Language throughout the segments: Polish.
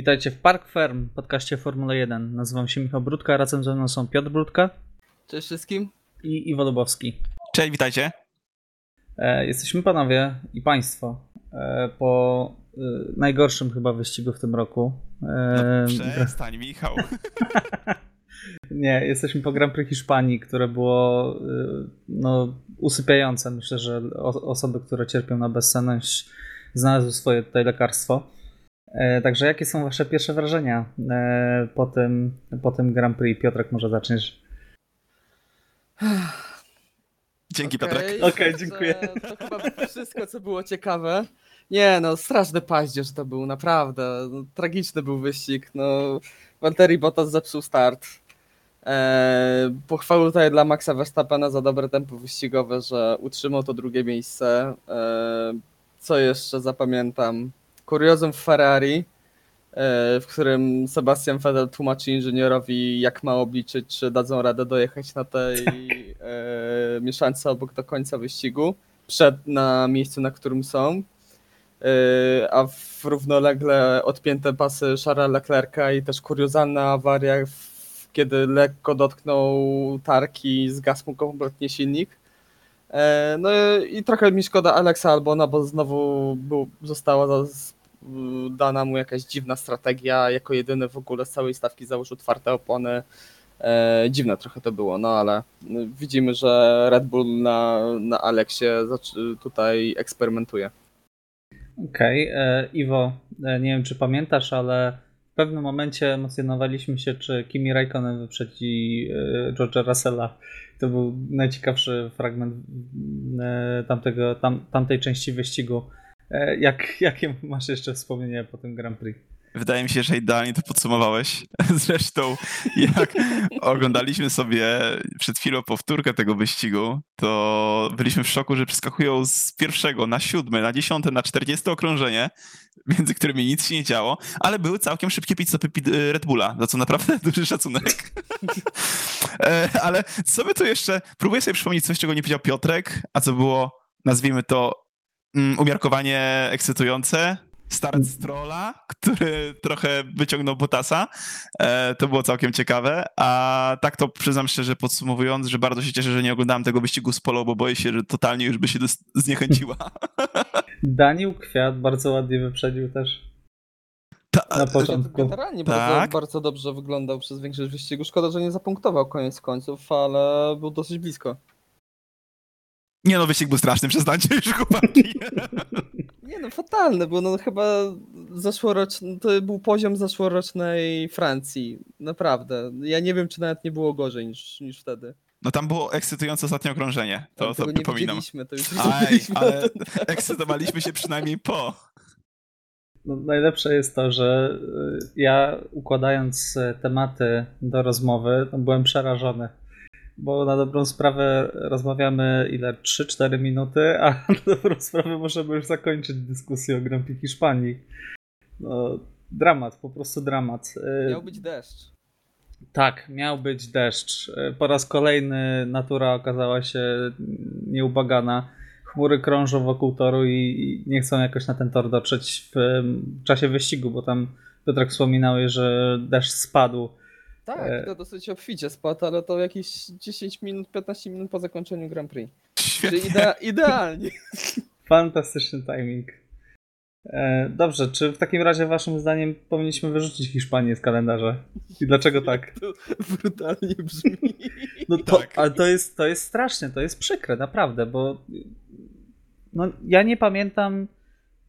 Witajcie w Park Ferm, podcaście Formuły 1. Nazywam się Michał Brudka, razem ze mną są Piotr Brudka Cześć wszystkim. i Iwo Lubowski. Cześć, witajcie. E, jesteśmy panowie i państwo e, po e, najgorszym chyba wyścigu w tym roku. E, No, przestań, Michał. nie, jesteśmy po Grand Prix Hiszpanii, które było e, no, usypiające. Myślę, że o, osoby, które cierpią na bezsenność znalazły swoje tutaj lekarstwo. E, także jakie są wasze pierwsze wrażenia e, po, tym, po tym Grand Prix? Piotrek, może zaczniesz? Dzięki, Okej, Piotrek. Okej, to- dziękuję. To chyba wszystko, co było ciekawe. Nie no, straszny paździerz to był, naprawdę. No, tragiczny był wyścig. No, Valtteri Bottas zepsuł start. Eee, pochwały tutaj dla Maxa Verstappena za dobre tempo wyścigowe, że utrzymał to drugie miejsce. Eee, co jeszcze zapamiętam? Kuriozum w Ferrari, e, w którym Sebastian Vettel tłumaczy inżynierowi, jak ma obliczyć, czy dadzą radę dojechać na tej e, mieszance obok do końca wyścigu, przed na miejscu, na którym są. E, a w równolegle odpięte pasy Charlesa Leclerca i też kuriozalna awaria, w, kiedy lekko dotknął tarki, zgasł mu kompletnie silnik. E, No i trochę mi szkoda Alexa Albona, bo znowu był, została za- dana mu jakaś dziwna strategia. Jako jedyny w ogóle z całej stawki założył twarde opony. E, dziwne trochę to było, no ale widzimy, że Red Bull na, na Aleksie zaczy- tutaj eksperymentuje. Okej, e, Iwo, e, nie wiem czy pamiętasz, ale w pewnym momencie emocjonowaliśmy się, czy Kimi Raikkonen wyprzedzi George'a Russella. To był najciekawszy fragment tamtego, tam, tamtej części wyścigu. E, Jak, jakie masz jeszcze wspomnienia po tym Grand Prix? Wydaje mi się, że idealnie to podsumowałeś. Zresztą, jak oglądaliśmy sobie przed chwilą powtórkę tego wyścigu, to byliśmy w szoku, że przeskakują z pierwszego na siódme, na dziesiąte, na czterdzieste okrążenie, między którymi nic się nie działo, ale były całkiem szybkie pit stopy pit- Red Bulla, za co naprawdę duży szacunek. E, ale co by tu jeszcze... Próbuję sobie przypomnieć coś, czego nie powiedział Piotrek, a co było, nazwijmy to, umiarkowanie ekscytujące. Start Strolla, który trochę wyciągnął Botasa. E, to było całkiem ciekawe. A tak to przyznam szczerze, podsumowując, że bardzo się cieszę, że nie oglądałem tego wyścigu z Polo, bo boję się, że totalnie już by się zniechęciła. Daniel Kwiat bardzo ładnie wyprzedził też Ta, na początku. Generalnie Tak. bardzo, bardzo dobrze wyglądał przez większość wyścigu. Szkoda, że nie zapunktował koniec końców, ale był dosyć blisko. Nie no, wyścig był straszny, przestańcie już chłopaki. Nie no, fatalny, bo no chyba zeszłoroczny, to był poziom zeszłorocznej Francji. Naprawdę. Ja nie wiem, czy nawet nie było gorzej niż, niż wtedy. No tam było ekscytujące ostatnie okrążenie, to, Ale to tego nie przypominam. widzieliśmy, to już Aj, ale ekscytowaliśmy się przynajmniej po. No, najlepsze jest to, że y, ja układając e, tematy do rozmowy, no, byłem przerażony. Bo na dobrą sprawę rozmawiamy ile? 3-4 minuty, a na dobrą sprawę możemy już zakończyć dyskusję o Grand Prix Hiszpanii. No, dramat, po prostu dramat. Y, Miał być deszcz. Tak, miał być deszcz. Y, Po raz kolejny natura okazała się nieubagana. Chmury krążą wokół toru i nie chcą jakoś na ten tor dotrzeć w czasie wyścigu, bo tam Piotrek wspominałeś, że deszcz spadł. Tak, E. to dosyć obficie spadł, ale to jakieś 10 minut, 15 minut po zakończeniu Grand Prix. Czyli idea- idealnie. Fantastyczny timing. E, Dobrze, czy w takim razie waszym zdaniem powinniśmy wyrzucić Hiszpanię z kalendarza? I dlaczego tak? To brutalnie brzmi. No to, Tak. ale to jest, to jest straszne, to jest przykre, naprawdę, bo no, ja nie pamiętam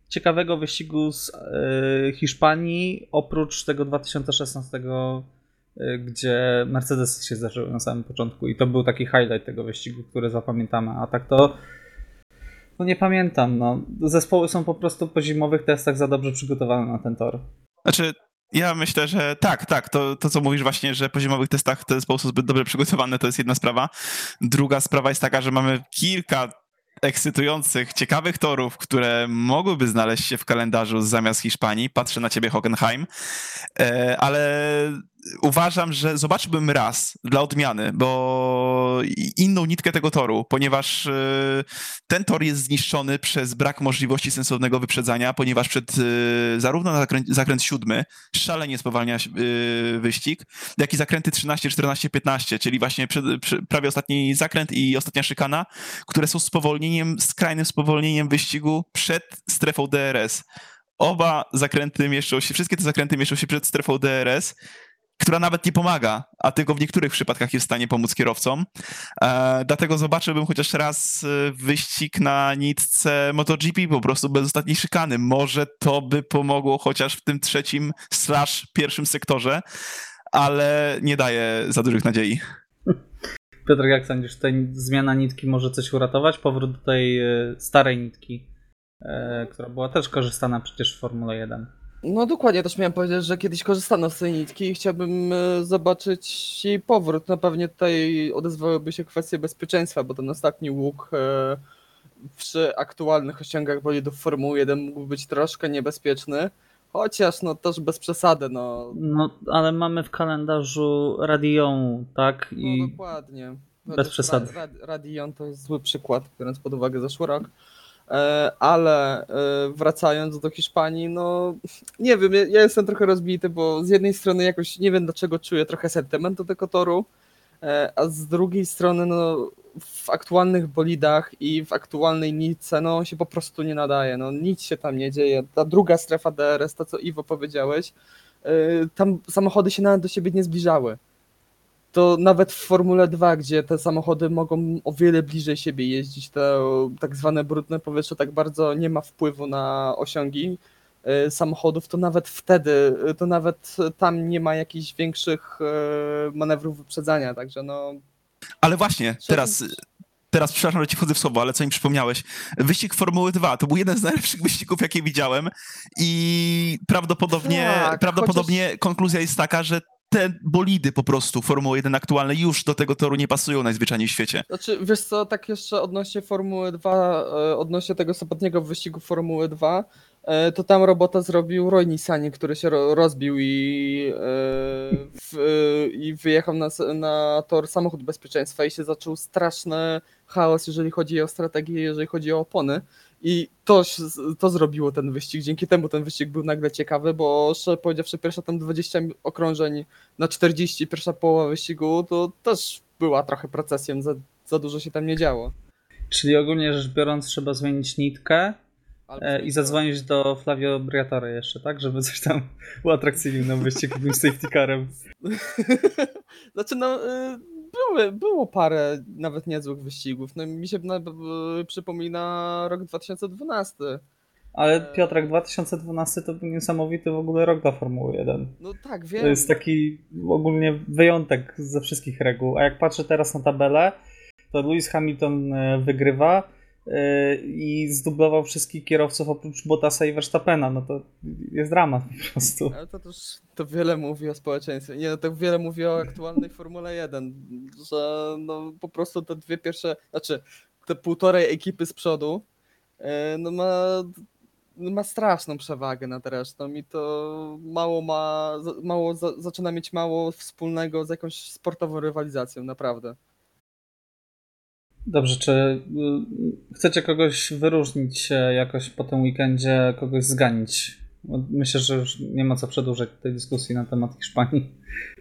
ciekawego wyścigu z e, Hiszpanii oprócz tego 2016, e, gdzie Mercedes się zdarzyły na samym początku i to był taki highlight tego wyścigu, który zapamiętamy, a tak to no nie pamiętam, no. Zespoły są po prostu po zimowych testach za dobrze przygotowane na ten tor. Znaczy, ja myślę, że tak, tak, to, to co mówisz właśnie, że po zimowych testach te zespoły są zbyt dobrze przygotowane, to jest jedna sprawa. Druga sprawa jest taka, że mamy kilka ekscytujących, ciekawych torów, które mogłyby znaleźć się w kalendarzu zamiast Hiszpanii. Patrzę na ciebie, Hockenheim. E, ale uważam, że zobaczyłbym raz dla odmiany, bo inną nitkę tego toru, ponieważ y, ten tor jest zniszczony przez brak możliwości sensownego wyprzedzania, ponieważ przed y, zarówno na zakręt, zakręt siódmy szalenie spowalnia y, wyścig, jak i zakręty 13, 14, 15, czyli właśnie przed, prawie ostatni zakręt i ostatnia szykana, które są spowolnieniem, skrajnym spowolnieniem wyścigu przed strefą DRS. Oba zakręty mieszczą się, wszystkie te zakręty mieszczą się przed strefą DRS która nawet nie pomaga, a tylko w niektórych przypadkach jest w stanie pomóc kierowcom. E, dlatego zobaczyłbym chociaż raz e, wyścig na nitce MotoGP po prostu bez ostatniej szykany. Może to by pomogło chociaż w tym trzecim slash pierwszym sektorze, ale nie daje za dużych nadziei. Piotr, jak sądzisz, tutaj zmiana nitki może coś uratować? Powrót do tej e, starej nitki, e, która była też korzystana przecież w Formule 1. No dokładnie, też miałem powiedzieć, że kiedyś korzystano z tej nitki i chciałbym e, zobaczyć jej powrót. No pewnie tutaj odezwałyby się kwestie bezpieczeństwa, bo ten ostatni łuk e, przy aktualnych osiągach bolidów Formuły 1 mógł być troszkę niebezpieczny. Chociaż no też bez przesady, no. No, ale mamy w kalendarzu Radion, tak? I no dokładnie. Bez przesady. Radion to jest zły przykład, biorąc pod uwagę zeszły rok. E, ale e, wracając do Hiszpanii, no nie wiem, ja jestem trochę rozbity, bo z jednej strony jakoś nie wiem dlaczego czuję trochę sentyment do tego toru, e, a z drugiej strony no w aktualnych bolidach i w aktualnej nitce no się po prostu nie nadaje, no nic się tam nie dzieje. Ta druga strefa DRS, to co Iwo powiedziałeś, tam samochody się nawet do siebie nie zbliżały to nawet w Formule 2, gdzie te samochody mogą o wiele bliżej siebie jeździć, to tak zwane brudne powietrze tak bardzo nie ma wpływu na osiągi e, samochodów, to nawet wtedy, to nawet tam nie ma jakichś większych e, manewrów wyprzedzania, także no... Ale właśnie, teraz, teraz przepraszam, że ci wchodzę w słowo, ale co mi przypomniałeś. Wyścig Formuły 2 to był jeden z najlepszych wyścigów, jakie widziałem i prawdopodobnie, tak, prawdopodobnie chociaż... konkluzja jest taka, że te bolidy po prostu Formuły 1 aktualne już do tego toru nie pasują najzwyczajniej w świecie. Znaczy, wiesz co, tak jeszcze odnośnie Formuły 2, e, odnośnie tego sobotniego wyścigu Formuły 2, e, to tam robota zrobił Roy Nissani, który się rozbił i, e, w, i wyjechał na, na tor samochód bezpieczeństwa i się zaczął straszny chaos, jeżeli chodzi o strategię, jeżeli chodzi o opony. I to, to zrobiło ten wyścig. Dzięki temu ten wyścig był nagle ciekawy, bo szczerze powiedziawszy, pierwsza tam 20 okrążeń na 40, pierwsza połowa wyścigu, to też była trochę procesją, za, za dużo się tam nie działo. Czyli ogólnie rzecz biorąc, trzeba zmienić nitkę e, i zadzwonić do Flavio Briatore jeszcze, tak? Żeby coś tam uatrakcyjnił na wyścig z safety carem. znaczy, no, y, były, było parę nawet niezłych wyścigów. No, mi się na, przypomina rok 2012. Ale e, Piotrek, 2012 to był niesamowity w ogóle rok dla Formuły 1. No tak, wiem. To jest taki ogólnie wyjątek ze wszystkich reguł. A jak patrzę teraz na tabelę, to Lewis Hamilton e, wygrywa i zdublował wszystkich kierowców oprócz Bottasa i Verstappena, no to jest dramat po prostu. Ale to też to wiele mówi o społeczeństwie. Nie, no to wiele mówi o aktualnej Formule 1, że no po prostu te dwie pierwsze, znaczy te półtorej ekipy z przodu e, no ma, ma straszną przewagę nad resztą i to mało ma, mało zaczyna mieć mało wspólnego z jakąś sportową rywalizacją, naprawdę. Dobrze, czy y, chcecie kogoś wyróżnić jakoś po tym weekendzie, kogoś zganić? Myślę, że już nie ma co przedłużać tej dyskusji na temat Hiszpanii.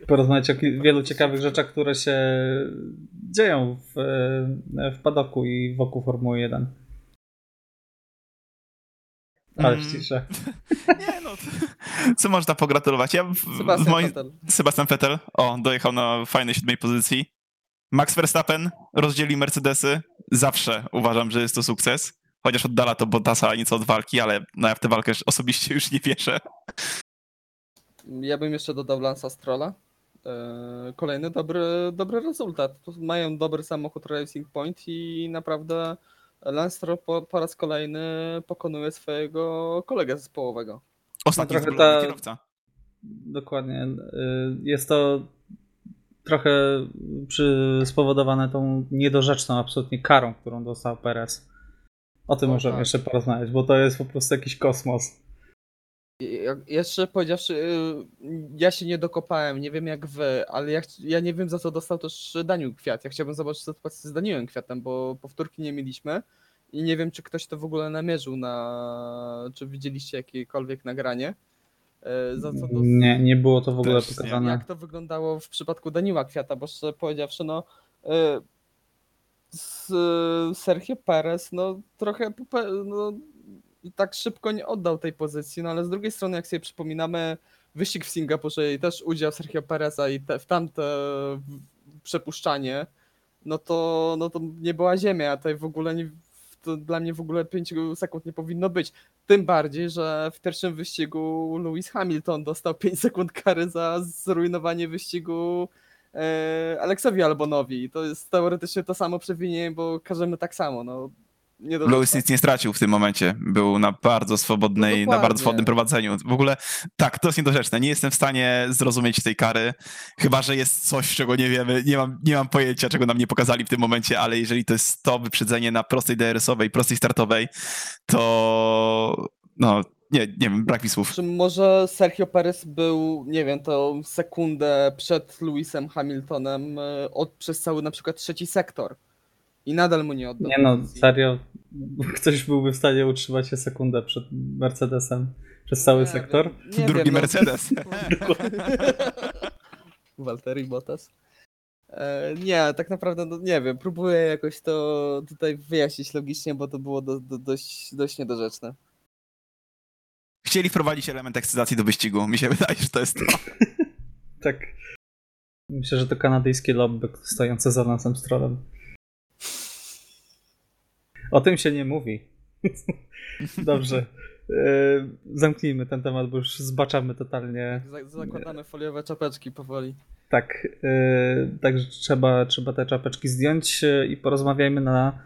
Porozmawiać o wielu ciekawych rzeczach, które się dzieją w, w padoku i wokół Formuły 1. Ale w ciszę. Nie no, co można pogratulować? Ja w, Sebastian, w moim... Vettel. Sebastian Vettel. O, dojechał na fajnej siódmej pozycji. Max Verstappen rozdzieli Mercedesy. Zawsze uważam, że jest to sukces. Chociaż oddala to Bottasa nieco od walki, ale no ja w tę walkę osobiście już nie wierzę. Ja bym jeszcze dodał Lansa Strolla. E, kolejny dobry, dobry rezultat. Mają dobry samochód Racing Point i naprawdę Lance Stroll po, po raz kolejny pokonuje swojego kolegę zespołowego. Ostatni no, ta... kierowca. Dokładnie. Y, jest to trochę przy, spowodowane tą niedorzeczną absolutnie karą, którą dostał Perez. O tym o, możemy tak. jeszcze porozmawiać, bo to jest po prostu jakiś kosmos. Ja- Jeszcze powiedziawszy, y, ja się nie dokopałem, nie wiem jak wy, ale ja, ja nie wiem za co dostał też Daniel Kwiat. Ja chciałbym zobaczyć sytuację z Danielem Kwiatem, bo powtórki nie mieliśmy i nie wiem czy ktoś to w ogóle namierzył na, czy widzieliście jakiekolwiek nagranie. Y, Za co. Nie, nie było to w ogóle Też nie. pokazane. Jak to wyglądało w przypadku Daniela Kwiata, bo szczerze powiedziawszy, no y, Sergio Perez, no trochę no, tak szybko nie oddał tej pozycji, no ale z drugiej strony jak sobie przypominamy wyścig w Singapurze i też udział Sergio Pereza i te, w tamte przepuszczanie, no to, no to nie była ziemia, a tutaj w ogóle nie, to dla mnie w ogóle 5 sekund nie powinno być. Tym bardziej, że w pierwszym wyścigu Lewis Hamilton dostał 5 sekund kary za zrujnowanie wyścigu e, Aleksowi Albonowi. To jest teoretycznie to samo przewinienie, bo każemy tak samo. No, nie do Lewis nic nie stracił w tym momencie. Był na bardzo swobodnej, No na bardzo swobodnym prowadzeniu. W ogóle tak, to jest niedorzeczne. Nie jestem w stanie zrozumieć tej kary, chyba że jest coś, czego nie wiemy. Nie mam, nie mam pojęcia, czego nam nie pokazali w tym momencie, ale jeżeli to jest to wyprzedzenie na prostej DRS-owej, prostej startowej, to no, nie, nie wiem, brak mi słów. Czy może Sergio Perez był, nie wiem, to sekundę przed Lewisem Hamiltonem e, od, przez cały na przykład trzeci sektor i nadal mu nie oddał. Nie no, serio. Ktoś byłby w stanie utrzymać się sekundę przed Mercedesem przez cały Nie sektor? wiem, nie Drugi wiem, no. Mercedes. Walteri Bottas. E, nie, tak naprawdę no, nie wiem, próbuję jakoś to tutaj wyjaśnić logicznie, bo to było do, do, dość, dość niedorzeczne. Chcieli wprowadzić element ekscytacji do wyścigu. Mi się wydaje, że to jest to. Tak. Myślę, że to kanadyjskie lobby stojące za nosem stronem. O tym się nie mówi. Dobrze. E, Zamknijmy ten temat, bo już zbaczamy totalnie. Za- Zakładamy foliowe czapeczki powoli. Tak, yy, także trzeba, trzeba te czapeczki zdjąć yy, i porozmawiajmy na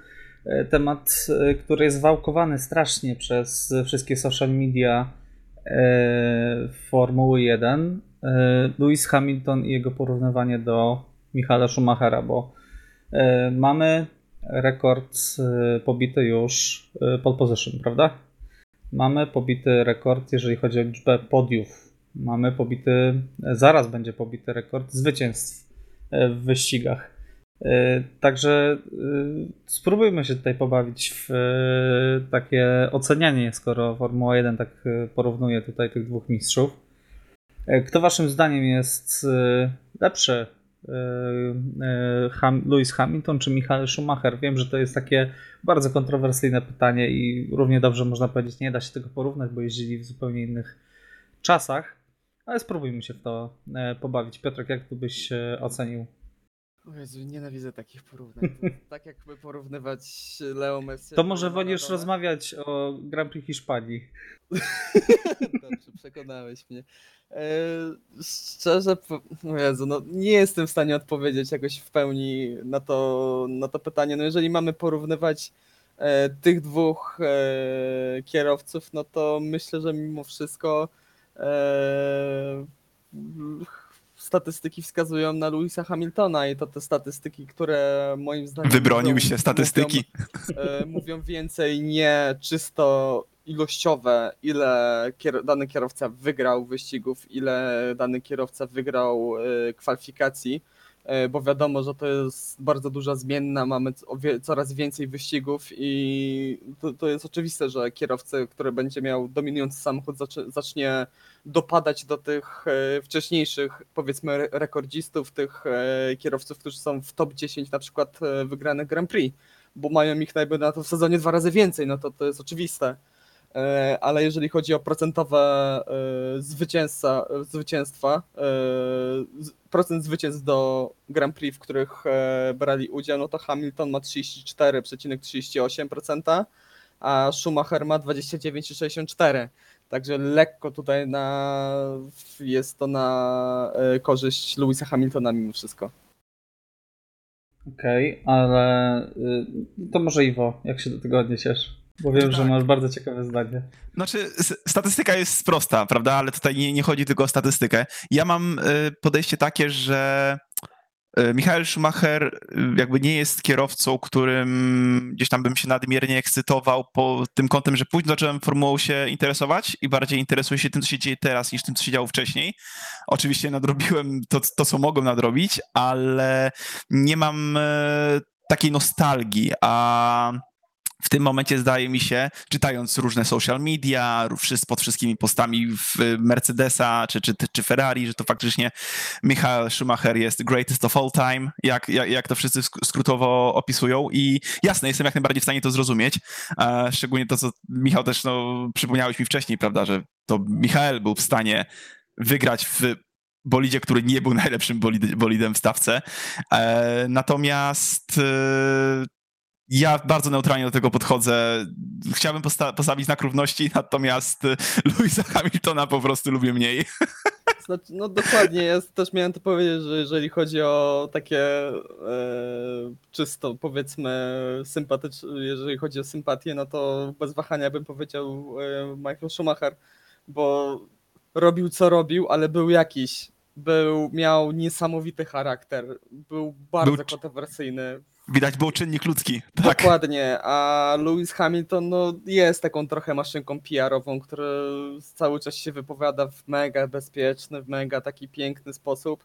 temat, który jest wałkowany strasznie przez wszystkie social media Formuły 1. Yy, Lewis Hamilton i jego porównywanie do Michaela Schumachera, bo mamy rekord yy, pobity już yy, pole position, prawda? Mamy pobity rekord, jeżeli chodzi o liczbę podiów mamy pobity, zaraz będzie pobity rekord zwycięstw e, w wyścigach. Także spróbujmy się tutaj pobawić w takie ocenianie, skoro Formuła 1 tak porównuje tutaj tych dwóch mistrzów. Kto waszym zdaniem jest lepszy? E, e, Lewis Hamilton czy Michael Schumacher? Wiem, że to jest takie bardzo kontrowersyjne pytanie i równie dobrze można powiedzieć, nie da się tego porównać, bo jeździli w zupełnie innych czasach, ale spróbujmy się w to e, pobawić. Piotrek, jak byś ocenił? O Jezu, nienawidzę takich porównań. To tak jakby porównywać Leo Messi. To może wolisz rozmawiać o Grand Prix Hiszpanii. Dobrze, przekonałeś mnie. E, szczerze, o Jezu, no nie jestem w stanie odpowiedzieć jakoś w pełni na to, na to pytanie. No jeżeli mamy porównywać e, tych dwóch e, kierowców, no to myślę, że mimo wszystko e, statystyki wskazują na Louisa Hamiltona i to te statystyki, które moim zdaniem Wybronił mówią- się statystyki. e, mówią więcej nie czysto ilościowe, ile kier dany kierowca wygrał wyścigów, ile dany kierowca wygrał e, kwalifikacji, e, bo wiadomo, że to jest bardzo duża zmienna, mamy coraz więcej wyścigów i to, to jest oczywiste, że kierowca, który będzie miał dominujący samochód, zacznie dopadać do tych e, wcześniejszych, powiedzmy, re- rekordzistów, tych e, kierowców, którzy są w top 10 na przykład e, wygranych Grand Prix bo mają ich najby na to w sezonie dwa razy więcej, no to to jest oczywiste. Ale jeżeli chodzi o procentowe zwycięstwa, e, z- procent zwycięstw do Grand Prix, w których brali udział, no to Hamilton ma 34,38%, a Schumacher ma 29,64%. Także lekko tutaj na, jest to na e, korzyść Louisa Hamiltona mimo wszystko. Okej, ale y, to może Iwo, jak się do tego odniesiesz? Bo wiem, że Tak. masz bardzo ciekawe zdanie. Znaczy, statystyka jest prosta, prawda? Ale tutaj nie, nie chodzi tylko o statystykę. Ja mam y, podejście takie, że Michael Schumacher e, jakby nie jest kierowcą, którym gdzieś tam bym się nadmiernie ekscytował po tym kątem, że później zacząłem formułą się interesować i bardziej interesuję się tym, co się dzieje teraz, niż tym, co się działo wcześniej. Oczywiście nadrobiłem to, to co mogłem nadrobić, ale nie mam takiej nostalgii, a w tym momencie zdaje mi się, czytając różne social media, pod wszystkimi postami w Mercedesa czy, czy, czy Ferrari, że to faktycznie Michael Schumacher jest greatest of all time, jak, jak, jak to wszyscy skrótowo opisują i jasne, jestem jak najbardziej w stanie to zrozumieć, szczególnie to, co Michał też, no, przypomniałeś mi wcześniej, prawda, że to Michael był w stanie wygrać w bolidzie, który nie był najlepszym bolidem w stawce. E, natomiast e, ja bardzo neutralnie do tego podchodzę. Chciałbym posta postawić znak równości, natomiast e, Louisa Hamiltona po prostu lubię mniej. Znaczy, no dokładnie, ja też miałem to powiedzieć, że jeżeli chodzi o takie e, czysto powiedzmy sympatyczne, jeżeli chodzi o sympatię, no to bez wahania bym powiedział e, Michael Schumacher, bo robił co robił, ale był jakiś był, miał niesamowity charakter, był bardzo był... kontrowersyjny. Widać był czynnik ludzki. Tak. Dokładnie, a Lewis Hamilton no, jest taką trochę maszynką PR-ową, która cały czas się wypowiada w mega bezpieczny, w mega taki piękny sposób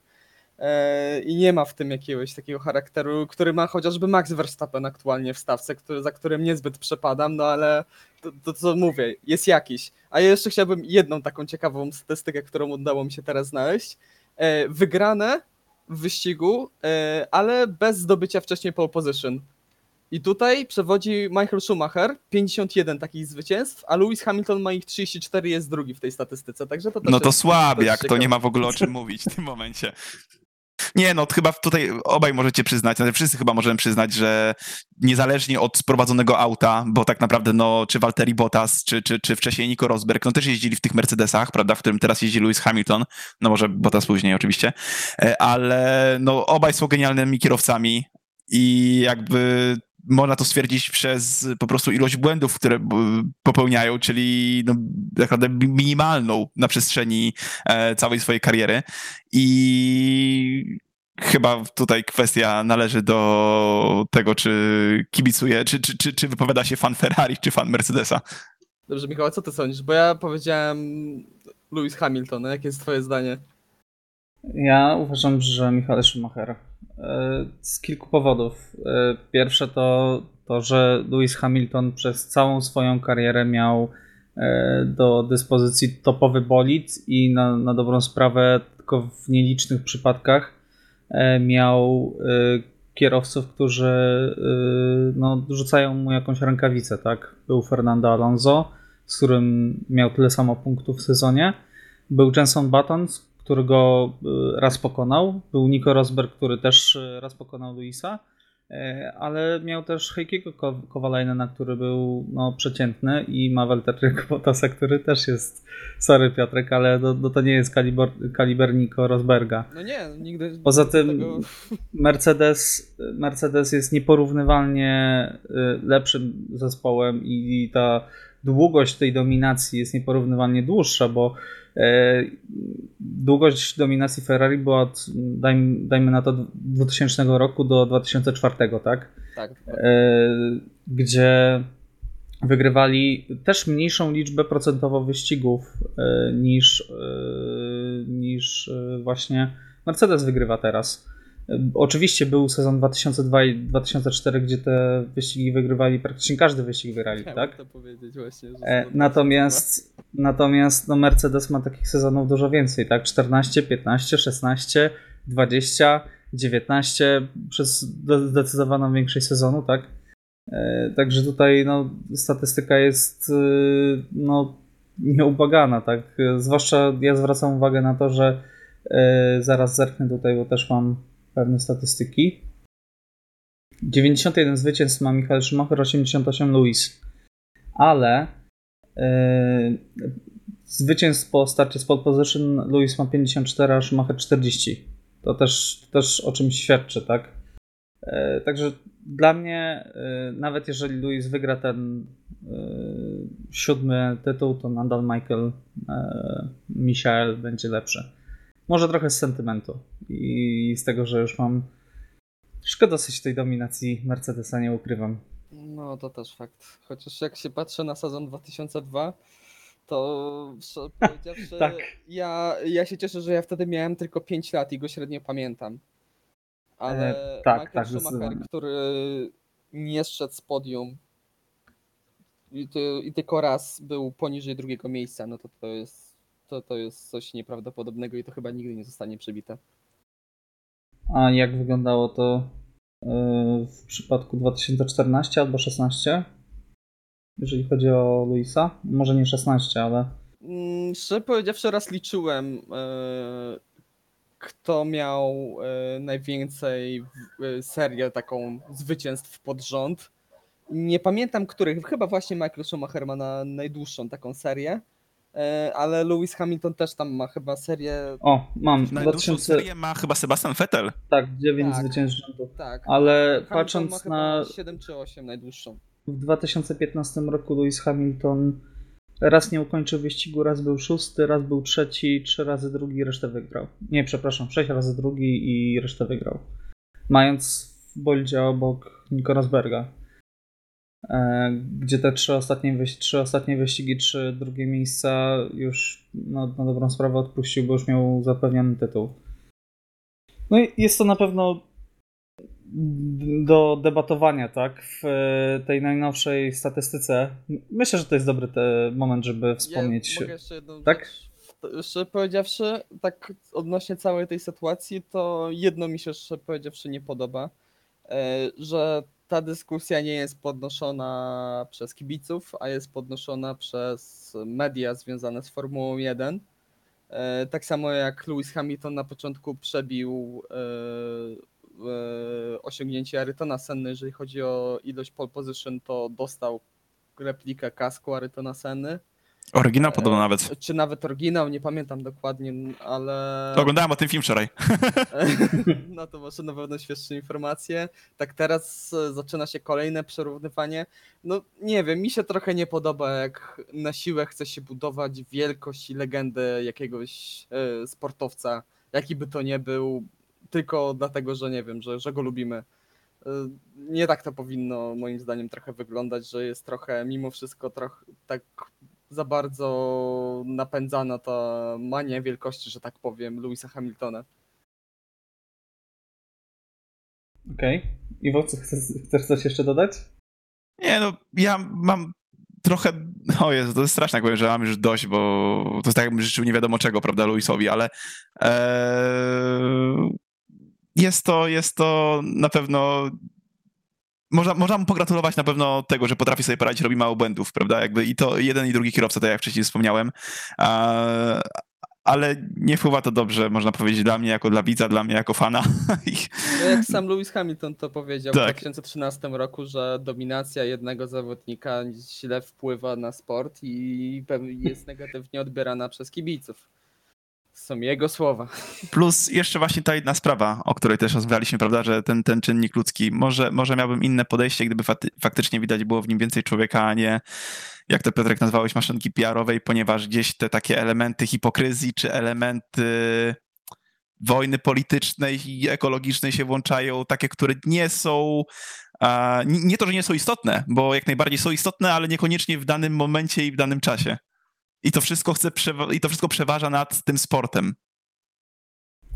e, i nie ma w tym jakiegoś takiego charakteru, który ma chociażby Max Verstappen aktualnie w stawce, który, za którym niezbyt przepadam, no ale to, to co mówię, jest jakiś. A ja jeszcze chciałbym jedną taką ciekawą statystykę, którą udało mi się teraz znaleźć. E, wygrane w wyścigu, e, ale bez zdobycia wcześniej pole position. I tutaj przewodzi Michael Schumacher, 51 takich zwycięstw, a Lewis Hamilton ma ich 34 jest drugi w tej statystyce, także to też No to słabiak, to nie ma w ogóle o czym mówić w tym momencie. Nie, no chyba tutaj obaj możecie przyznać, znaczy wszyscy chyba możemy przyznać, że niezależnie od sprowadzonego auta, bo tak naprawdę no, czy Valtteri Bottas, czy, czy, czy wcześniej Nico Rosberg, no też jeździli w tych Mercedesach, prawda, w którym teraz jeździ Lewis Hamilton, no może Bottas później oczywiście, e, ale no obaj są genialnymi kierowcami i jakby można to stwierdzić przez po prostu ilość błędów, które popełniają, czyli no, tak naprawdę minimalną na przestrzeni e, całej swojej kariery. I chyba tutaj kwestia należy do tego, czy kibicuje, czy, czy, czy, czy wypowiada się fan Ferrari, czy fan Mercedesa. Dobrze, Michał, co ty sądzisz? Bo ja powiedziałem Lewis Hamilton. Jakie jest twoje zdanie? Ja uważam, że Michał Schumacher. E, z kilku powodów. E, pierwsze to to, że Lewis Hamilton przez całą swoją karierę miał e, do dyspozycji topowy bolid i na, na dobrą sprawę tylko w nielicznych przypadkach miał kierowców, którzy no, rzucają mu jakąś rękawicę. Tak? Był Fernando Alonso, z którym miał tyle samo punktów w sezonie. Był Jenson Button, który go y, raz pokonał. Był Nico Rosberg, który też y, raz pokonał Luisa, y, ale miał też Heikiego Kowalajnena, który był no, przeciętny i ma Walteriego Bottasa, który też jest, sorry Piotrek, ale to, to, to nie jest kaliber, kaliber Nico Rosberga. No nie, nigdy. Poza tym tego... Mercedes, Mercedes jest nieporównywalnie lepszym zespołem i ta długość tej dominacji jest nieporównywalnie dłuższa, bo E, długość dominacji Ferrari była od, dajmy, dajmy na to, 2000 roku do 2004, tak? Tak. E, gdzie wygrywali też mniejszą liczbę procentową wyścigów e, niż, niż właśnie Mercedes wygrywa teraz. Oczywiście był sezon 2002 i 2004, gdzie te wyścigi wygrywali, praktycznie każdy wyścig wygrali, ja tak? To powiedzieć właśnie, natomiast natomiast no Mercedes ma takich sezonów dużo więcej, tak? 14, 15, 16, 20, 19 przez zdecydowaną większość sezonu, tak? E, także tutaj no, statystyka jest y, no, nieubagana, tak? Zwłaszcza ja zwracam uwagę na to, że e, zaraz zerknę tutaj, bo też mam pewne statystyki. 91 zwycięstw ma Michael Schumacher, 88 Lewis. Ale yy, zwycięstw po starcie z pole position Lewis ma 54, a Schumacher 40. To też, to też o czymś świadczy, tak? Yy, także dla mnie, yy, nawet jeżeli Lewis wygra ten siódmy tytuł, to nadal Michael Michael będzie lepszy. Może trochę z sentymentu i z tego, że już mam troszkę dosyć tej dominacji Mercedesa, nie ukrywam. No to też fakt. Chociaż jak się patrzy na sezon 2002, to powiedziawszy, Tak. ja, ja się cieszę, że ja wtedy miałem tylko 5 lat i go średnio pamiętam. Ale E, tak, Michael tak, Schumacher, który nie szedł z podium i, ty, i tylko raz był poniżej drugiego miejsca, no to to jest, to, to jest coś nieprawdopodobnego i to chyba nigdy nie zostanie przebite. A jak wyglądało to yy, w przypadku 2014 albo 16? Jeżeli chodzi o Luisa? Może nie 16, ale Mm, Szczerze powiedziawszy, raz liczyłem, e, kto miał e, najwięcej e, serię taką zwycięstw pod rząd. Nie pamiętam których, chyba właśnie Michael Schumacher ma na najdłuższą taką serię, e, ale Lewis Hamilton też tam ma chyba serię, o, mam Najdłuższą 2000, serię ma chyba Sebastian Vettel. tak, 9 Tak. tak. Ale Hamilton ma patrząc chyba na 7 czy 8 najdłuższą. w 2015 roku Lewis Hamilton raz nie ukończył wyścigu, raz był szósty, raz był trzeci, trzy razy drugi, resztę wygrał. Nie, przepraszam, sześć razy drugi i resztę wygrał. Mając w boldzie obok Nico Rosberga. E, gdzie te trzy ostatnie, wyś- trzy ostatnie wyścigi, trzy drugie miejsca już no, na dobrą sprawę odpuścił, bo już miał zapewniony tytuł. No i jest to na pewno do debatowania, tak? W e, tej najnowszej statystyce. Myślę, że to jest dobry moment, żeby wspomnieć. Ja mogę jeszcze jedną Tak? rzecz. Szczerze powiedziawszy, tak odnośnie całej tej sytuacji, to jedno mi się szczerze powiedziawszy nie podoba, e, że ta dyskusja nie jest podnoszona przez kibiców, a jest podnoszona przez media związane z Formułą 1. E, Tak samo jak Lewis Hamilton na początku przebił e, e, osiągnięcie Arytona Senny, jeżeli chodzi o ilość pole position, to dostał replikę kasku Arytona Senny. Oryginał podobno nawet. Czy nawet oryginał, nie pamiętam dokładnie, ale. Oglądałem o tym film wczoraj. No to może na pewno świeższe informacje. Tak teraz e, zaczyna się kolejne przerównywanie. No nie wiem, mi się trochę nie podoba, jak na siłę chce się budować wielkość i legendę jakiegoś e, sportowca, jaki by to nie był, tylko dlatego, że nie wiem, że, że go lubimy. E, Nie tak to powinno moim zdaniem trochę wyglądać, że jest trochę mimo wszystko trochę tak za bardzo napędzana ta mania wielkości, że tak powiem, Louisa Hamiltona. Okej. Iwo, co, chcesz, chcesz coś jeszcze dodać? Nie, no ja mam trochę. O Jezu, to jest straszne, jak powiem, że mam już dość, bo to jest tak, jakbym życzył nie wiadomo czego, prawda, Luisowi, ale e, jest to, jest to na pewno. Można, można mu pogratulować na pewno tego, że potrafi sobie poradzić, robi mało błędów, prawda? Jakby i to jeden i drugi kierowca, tak jak wcześniej wspomniałem. A, ale nie wpływa to dobrze, można powiedzieć, dla mnie jako dla widza, dla mnie jako fana. No jak sam Lewis Hamilton to powiedział w Tak. 2013 roku, że dominacja jednego zawodnika źle wpływa na sport i jest negatywnie odbierana przez kibiców. Są jego słowa. Plus jeszcze właśnie ta jedna sprawa, o której też rozmawialiśmy, prawda, że ten, ten czynnik ludzki, może, może miałbym inne podejście, gdyby faktycznie widać było w nim więcej człowieka, a nie, jak to Piotrek nazwałeś, maszynki PR-owej, ponieważ gdzieś te takie elementy hipokryzji, czy elementy wojny politycznej i ekologicznej się włączają, takie, które nie są, nie to, że nie są istotne, bo jak najbardziej są istotne, ale niekoniecznie w danym momencie i w danym czasie. I to wszystko chce i to wszystko przeważa nad tym sportem.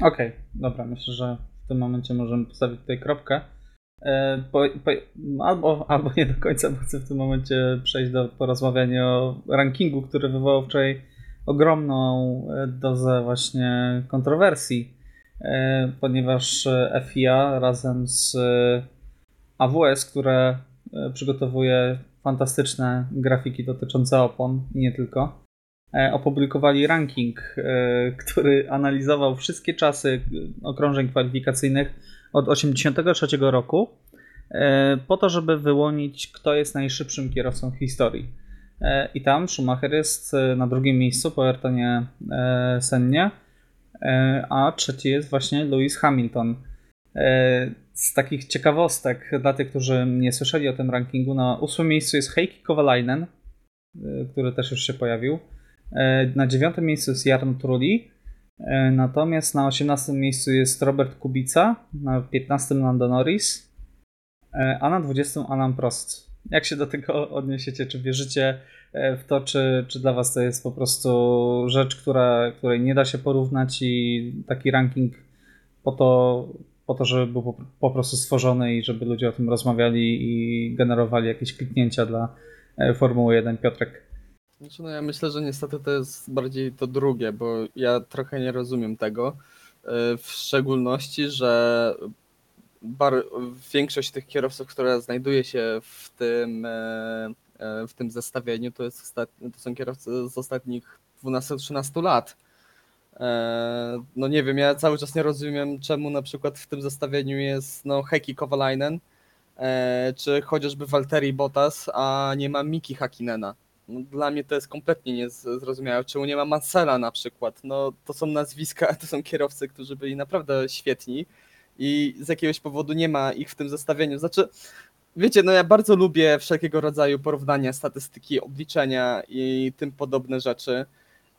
Okej, dobra, myślę, że w tym momencie możemy postawić tutaj kropkę. E, po, po, albo, albo nie do końca, bo chcę w tym momencie przejść do porozmawiania o rankingu, który wywołał wczoraj ogromną e, dozę właśnie kontrowersji, e, ponieważ e, FIA razem z e, AWS, które przygotowuje fantastyczne grafiki dotyczące opon i nie tylko, opublikowali ranking, e, który analizował wszystkie czasy e, okrążeń kwalifikacyjnych od 1983 roku, e, po to, żeby wyłonić, kto jest najszybszym kierowcą w historii. E, I tam Schumacher jest e, na drugim miejscu po Ayrtonie e, Sennie, e, a trzeci jest właśnie Lewis Hamilton. E, Z takich ciekawostek dla tych, którzy nie słyszeli o tym rankingu, na ósmym miejscu jest Heikki Kovalainen, e, który też już się pojawił. E, Na dziewiątym miejscu jest Jarno Trulli, E, Natomiast na 18 miejscu jest Robert Kubica, na 15 Lando Norris, e, a na 20 Alan Prost. Jak się do tego odniesiecie? Czy wierzycie w to, czy, czy dla Was to jest po prostu rzecz, która, której nie da się porównać i taki ranking po to, po to żeby był po, prostu stworzony i żeby ludzie o tym rozmawiali i generowali jakieś kliknięcia dla Formuły 1? Piotrek. Znaczy, no ja myślę, że niestety to jest bardziej to drugie, bo ja trochę nie rozumiem tego. e, W szczególności, że bar- większość tych kierowców, która znajduje się w tym, e, e, w tym zestawieniu, to, jest to są kierowcy z ostatnich 12-13 lat. No nie wiem, ja cały czas nie rozumiem, czemu na przykład w tym zestawieniu jest no, Heikki Kovalainen, e, czy chociażby Valtteri Bottas, a nie ma Miki Hakinena. No, dla mnie to jest kompletnie niezrozumiałe. Czemu nie ma Mansella na przykład? No to są nazwiska, to są kierowcy, którzy byli naprawdę świetni i z jakiegoś powodu nie ma ich w tym zestawieniu. Znaczy, wiecie, no ja bardzo lubię wszelkiego rodzaju porównania, statystyki, obliczenia i tym podobne rzeczy,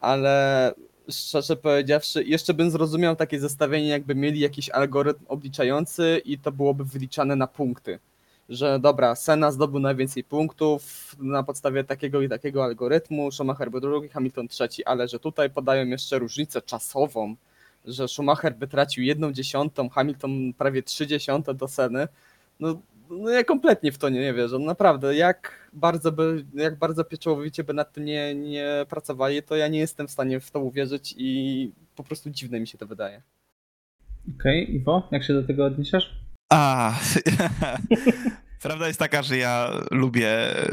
ale szczerze powiedziawszy, jeszcze bym zrozumiał takie zestawienie, jakby mieli jakiś algorytm obliczający i to byłoby wyliczane na punkty że dobra, Senna zdobył najwięcej punktów na podstawie takiego i takiego algorytmu, Schumacher był drugi, Hamilton trzeci, ale że tutaj podają jeszcze różnicę czasową, że Schumacher by tracił jedną dziesiątą, Hamilton prawie trzy dziesiąte do Seny, no, no ja kompletnie w to nie, nie wierzę. Naprawdę, jak bardzo by, jak bardzo pieczołowicie by nad tym nie, nie pracowali, to ja nie jestem w stanie w to uwierzyć i po prostu dziwne mi się to wydaje. Okej, Iwo, jak się do tego odniesiesz? A, prawda jest taka, że ja lubię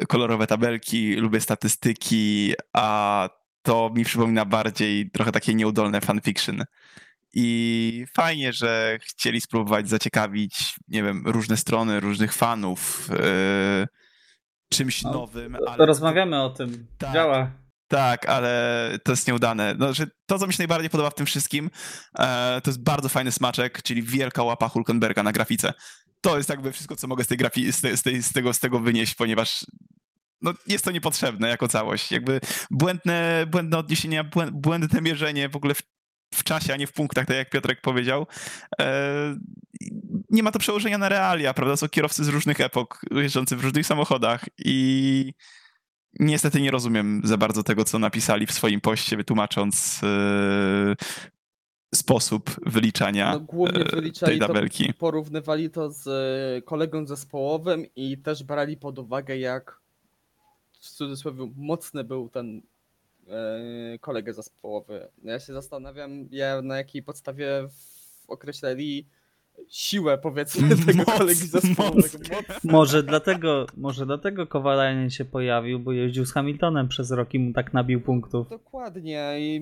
kolorowe tabelki, lubię statystyki, a to mi przypomina bardziej trochę takie nieudolne fanfiction. I fajnie, że chcieli spróbować zaciekawić, nie wiem, różne strony, różnych fanów yy, czymś No, nowym. To ale rozmawiamy o tym. Tak. Działa. Tak, ale to jest nieudane. Że to, co mi się najbardziej podoba w tym wszystkim, e, to jest bardzo fajny smaczek, czyli wielka łapa Hulkenberga na grafice. To jest jakby wszystko, co mogę z tej grafii, z, te, z, tej, z, tego, z tego wynieść, ponieważ no, jest to niepotrzebne jako całość. Jakby błędne, błędne odniesienia, błę- błędne mierzenie w ogóle w, w czasie, a nie w punktach, tak jak Piotrek powiedział. E, nie ma to przełożenia na realia, prawda? Są kierowcy z różnych epok, jeżdżący w różnych samochodach i niestety nie rozumiem za bardzo tego, co napisali w swoim poście, wytłumacząc e, sposób wyliczania No, głównie e, tej wyliczali to, tabelki. porównywali to z e, kolegą zespołowym i też brali pod uwagę, jak w cudzysłowie mocny był ten e, kolega zespołowy. Ja się zastanawiam, ja, na jakiej podstawie określali siłę, powiedzmy, tego Moc, kolegi zespołowego. moc. Może dlatego, może dlatego Kowalainen się pojawił, bo jeździł z Hamiltonem przez rok i mu tak nabił punktów. Dokładnie i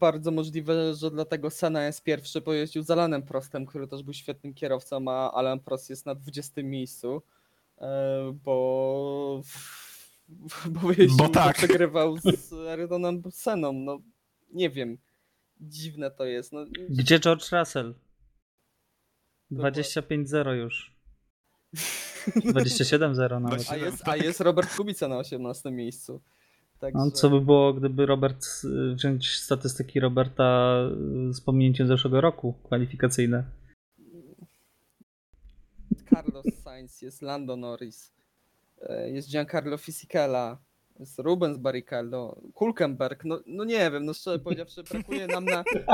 bardzo możliwe, że dlatego Sena jest pierwszy, bo jeździł z Alanem Prostem, który też był świetnym kierowcą, a Alan Prost jest na 20 miejscu, e, bo bo, jeździł, Bo tak. przegrywał z Arydonem Seną, no nie wiem, dziwne to jest. No, Gdzie George Russell? 25-0 już. 27-0 nawet. a, jest, a jest Robert Kubica na 18 miejscu. Także... No, co by było, gdyby Robert, y, wziąć statystyki Roberta y, z pominięciem zeszłego roku kwalifikacyjne. Carlos Sainz, jest Lando Norris, e, jest Giancarlo Fisichella, jest Rubens Barrichello, Kulkenberg, no, no nie wiem, no szczerze powiedziawszy, brakuje nam na ze-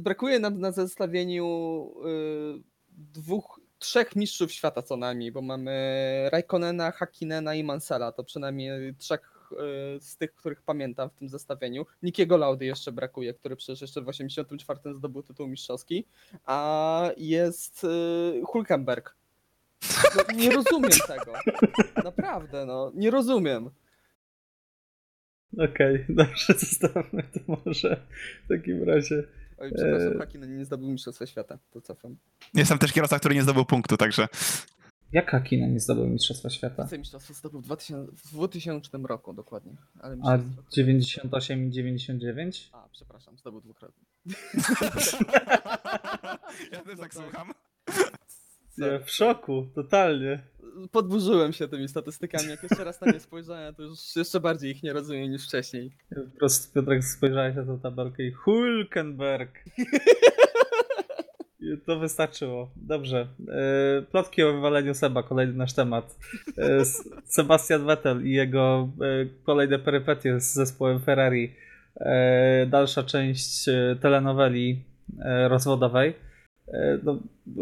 brakuje nam na zestawieniu y, dwóch, trzech mistrzów świata co najmniej, bo mamy Raikkonena, Hakinena i Mansella, to przynajmniej trzech y, z tych, których pamiętam w tym zestawieniu. Nikiego Laudy jeszcze brakuje, który przecież jeszcze w 84 zdobył tytuł mistrzowski a jest y, Hulkenberg. No, nie rozumiem tego. Naprawdę, no, nie rozumiem. Okej, dobrze, zostawmy to może w takim razie. Oj, przepraszam, Eee. Hakkinen nie zdobył mistrzostwa świata, to cofam. Jestem też kierowca, który nie zdobył punktu, także Jak Hakinen nie zdobył Mistrzostwa Świata? Więcej mistrzostwa zdobył w 2000, w 2000 roku dokładnie. Ale A mistrzostwa- 98 i 99? A, przepraszam, zdobył dwukrotnie. ja też tak słucham. Nie, w szoku, totalnie. Podburzyłem się tymi statystykami. Jak jeszcze raz na nie spojrzałem, to już jeszcze bardziej ich nie rozumiem niż wcześniej. Po prostu Piotrek spojrzałeś na tą tabelkę i Hulkenberg. To wystarczyło. Dobrze. E, Plotki o wywaleniu Seba, kolejny nasz temat. E, Sebastian Vettel i jego e, kolejne perypetie z zespołem Ferrari. Dalsza część telenoweli rozwodowej. E, No,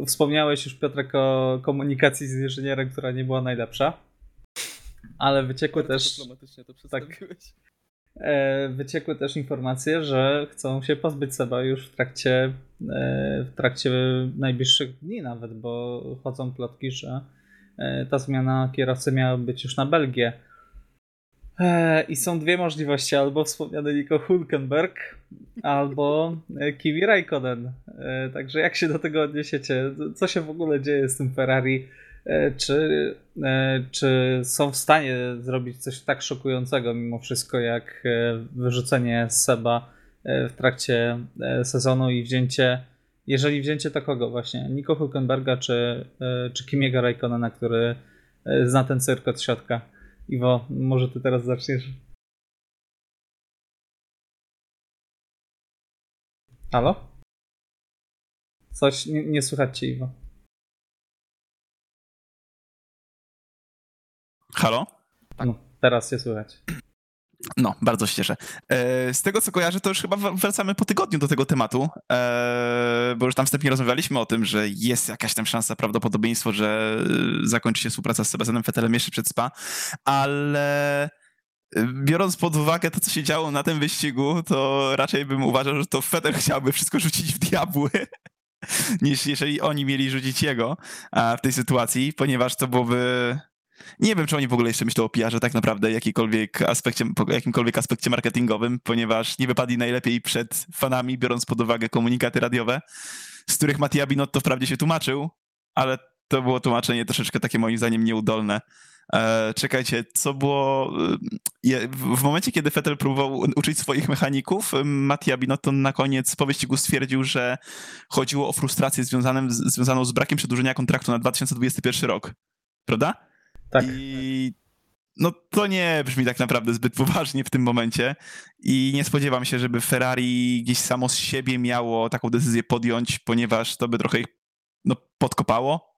wspomniałeś już Piotrek o komunikacji z inżynierem, która nie była najlepsza. Ale wyciekły Bardzo też dyplomatycznie to przedstawiłeś. E, wyciekły też informacje, że chcą się pozbyć Seba już w trakcie, e, w trakcie najbliższych dni nawet, bo chodzą plotki, że ta zmiana kierowcy miała być już na Belgię. E, I są dwie możliwości, albo wspomniany Nico Hulkenberg, albo e, Kimi Raikkonen. E, Także jak się do tego odniesiecie? Co się w ogóle dzieje z tym Ferrari? Czy, czy są w stanie zrobić coś tak szokującego mimo wszystko, jak wyrzucenie Seba w trakcie sezonu i wzięcie, jeżeli wzięcie to kogo właśnie? Nico Hulkenberga czy, czy Kimiego Raikkonena, który zna ten cyrk od środka? Iwo, może ty teraz zaczniesz? Halo? Coś, nie, nie słychać cię, Iwo. Halo? No, teraz się słychać. No, bardzo się cieszę. E, Z tego co kojarzę, to już chyba wracamy po tygodniu do tego tematu, e, bo już tam wstępnie rozmawialiśmy o tym, że jest jakaś tam szansa, prawdopodobieństwo, że e, zakończy się współpraca z Sebastianem Vettelem jeszcze przed Spa, ale biorąc pod uwagę to, co się działo na tym wyścigu, to raczej bym uważał, że to Vettel chciałby wszystko rzucić w diabły. niż jeżeli oni mieli rzucić jego w tej sytuacji, ponieważ to byłoby nie wiem, czy oni w ogóle jeszcze myślą o PR-ze tak naprawdę jakikolwiek aspekcie, jakimkolwiek aspekcie marketingowym, ponieważ nie wypadli najlepiej przed fanami, biorąc pod uwagę komunikaty radiowe, z których Mattia Binotto wprawdzie się tłumaczył, ale to było tłumaczenie troszeczkę takie moim zdaniem nieudolne. E, czekajcie, co było... e, w momencie, kiedy Vettel próbował uczyć swoich mechaników, e, Mattia Binotto na koniec po wyścigu stwierdził, że chodziło o frustrację związaną z brakiem przedłużenia kontraktu na 2021 rok. Prawda? Tak. I no to nie brzmi tak naprawdę zbyt poważnie w tym momencie i nie spodziewam się, żeby Ferrari gdzieś samo z siebie miało taką decyzję podjąć, ponieważ to by trochę ich no, podkopało.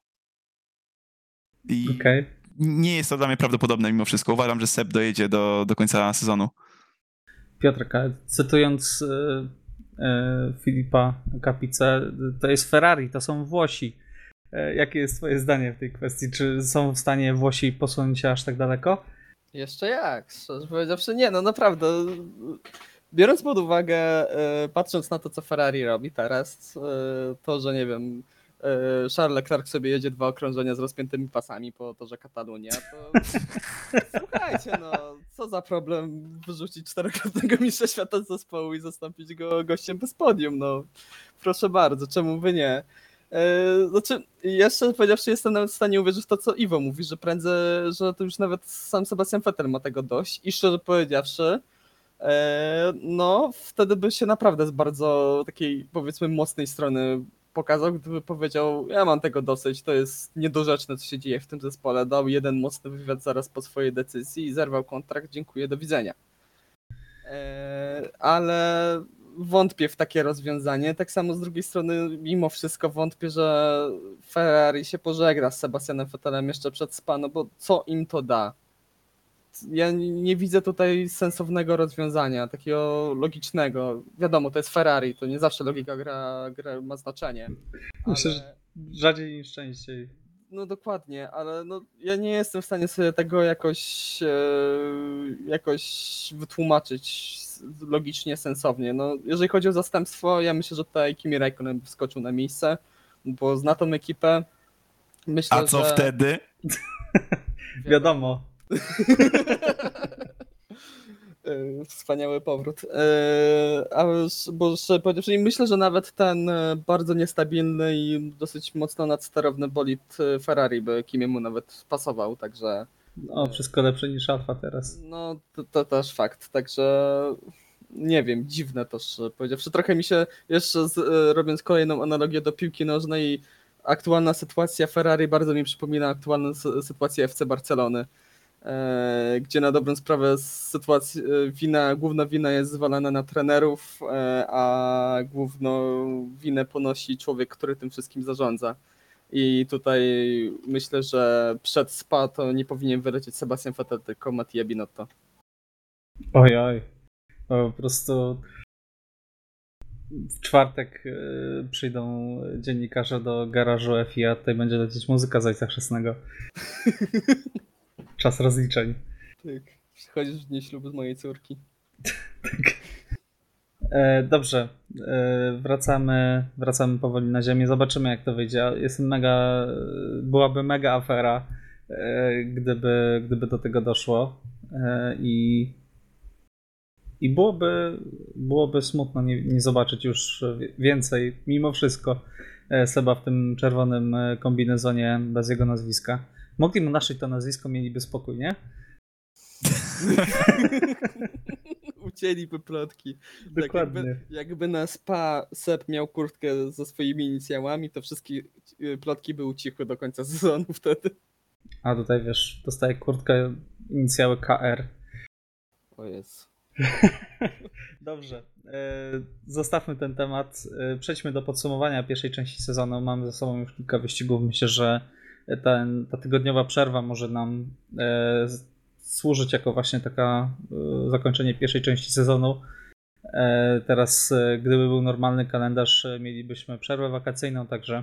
I Okej. nie jest to dla mnie prawdopodobne mimo wszystko. Uważam, że Seb dojedzie do, do końca sezonu. Piotrka, cytując e, e, Filipa Kapice, to jest Ferrari, to są Włosi. E, jakie jest twoje zdanie w tej kwestii? Czy są w stanie Włosi posunąć się aż tak daleko? Jeszcze jak, szczerze powiedziawszy, nie, no naprawdę. Biorąc pod uwagę, e, patrząc na to, co Ferrari robi teraz, e, to, że nie wiem, Charles Leclerc sobie jedzie dwa okrążenia z rozpiętymi pasami po torze Katalunia, to słuchajcie, no, co za problem wyrzucić czterokrotnego mistrza świata z zespołu i zastąpić go gościem bez podium, no. Proszę bardzo, czemu by nie? E, Znaczy, jeszcze powiedziawszy, jestem w stanie uwierzyć w to, co Iwo mówi, że prędzej, że to już nawet sam Sebastian Vettel ma tego dość. I szczerze powiedziawszy, e, no wtedy by się naprawdę z bardzo takiej powiedzmy mocnej strony pokazał, gdyby powiedział, ja mam tego dosyć, to jest niedorzeczne, co się dzieje w tym zespole, dał jeden mocny wywiad zaraz po swojej decyzji i zerwał kontrakt, dziękuję, do widzenia. E, ale wątpię w takie rozwiązanie. Tak samo z drugiej strony, mimo wszystko wątpię, że Ferrari się pożegna z Sebastianem Vettelem jeszcze przed Spa, no bo co im to da? Ja nie nie widzę tutaj sensownego rozwiązania, takiego logicznego. Wiadomo, to jest Ferrari, to nie zawsze logika gra, gra ma znaczenie. Myślę, ale- że rzadziej niż częściej. No dokładnie, ale no, ja nie jestem w stanie sobie tego jakoś, e, jakoś wytłumaczyć logicznie, sensownie. No, jeżeli chodzi o zastępstwo, ja myślę, że tutaj Kimi Raikkonen wskoczył na miejsce, bo zna tą ekipę. Myślę, A co że... wtedy? Wiadomo. E, Wspaniały powrót. E, A bo szczerze myślę, że nawet ten e, bardzo niestabilny i dosyć mocno nadsterowny bolid Ferrari by Kimiemu nawet pasował, także No, wszystko lepsze niż Alfa teraz. no to, to też fakt, także nie wiem, dziwne to szczerze powiedziawszy. Trochę mi się jeszcze z, robiąc kolejną analogię do piłki nożnej, aktualna sytuacja Ferrari bardzo mi przypomina aktualną sy- sytuację FC Barcelony, gdzie na dobrą sprawę sytuacja, e, wina, główna wina jest zwalana na trenerów, e, a główną winę ponosi człowiek, który tym wszystkim zarządza. I tutaj myślę, że przed SPA to nie powinien wylecieć Sebastian Vettel, tylko Mattia Binotto. Oj, oj. Po prostu w czwartek przyjdą dziennikarze do garażu FIA, tutaj będzie lecieć muzyka z Ojca Chrzestnego. Czas rozliczeń. Tak. Przychodzisz w dniu ślubu z mojej córki. E, dobrze, e, wracamy, wracamy powoli na ziemię, zobaczymy jak to wyjdzie. Jest mega, byłaby mega afera, e, gdyby, gdyby do tego doszło e, i, i byłoby, byłoby smutno nie, nie zobaczyć już więcej, mimo wszystko, e, Seba w tym czerwonym e, kombinezonie bez jego nazwiska. Mogli mu naszyć to nazwisko, mieliby spokój, nie? Ucięliby plotki. Tak Dokładnie. jakby, jakby na spa Sep miał kurtkę ze swoimi inicjałami, to wszystkie y, plotki by ucichły do końca sezonu wtedy. A tutaj wiesz, dostaje kurtkę, inicjały KR. O jest. Dobrze. e, Zostawmy ten temat. E, Przejdźmy do podsumowania pierwszej części sezonu. Mamy ze sobą już kilka wyścigów. Myślę, że ta tygodniowa przerwa może nam e, służyć jako właśnie taka e, zakończenie pierwszej części sezonu. E, Teraz, e, gdyby był normalny kalendarz, e, mielibyśmy przerwę wakacyjną, także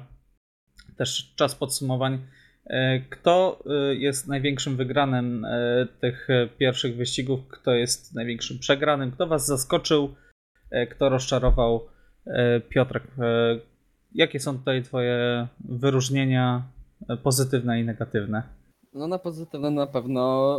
też czas podsumowań. E, Kto jest największym wygranym tych pierwszych wyścigów? Kto jest największym przegranym? Kto Was zaskoczył? Kto rozczarował? Piotrek, jakie są tutaj Twoje wyróżnienia pozytywne i negatywne? No na pozytywne na pewno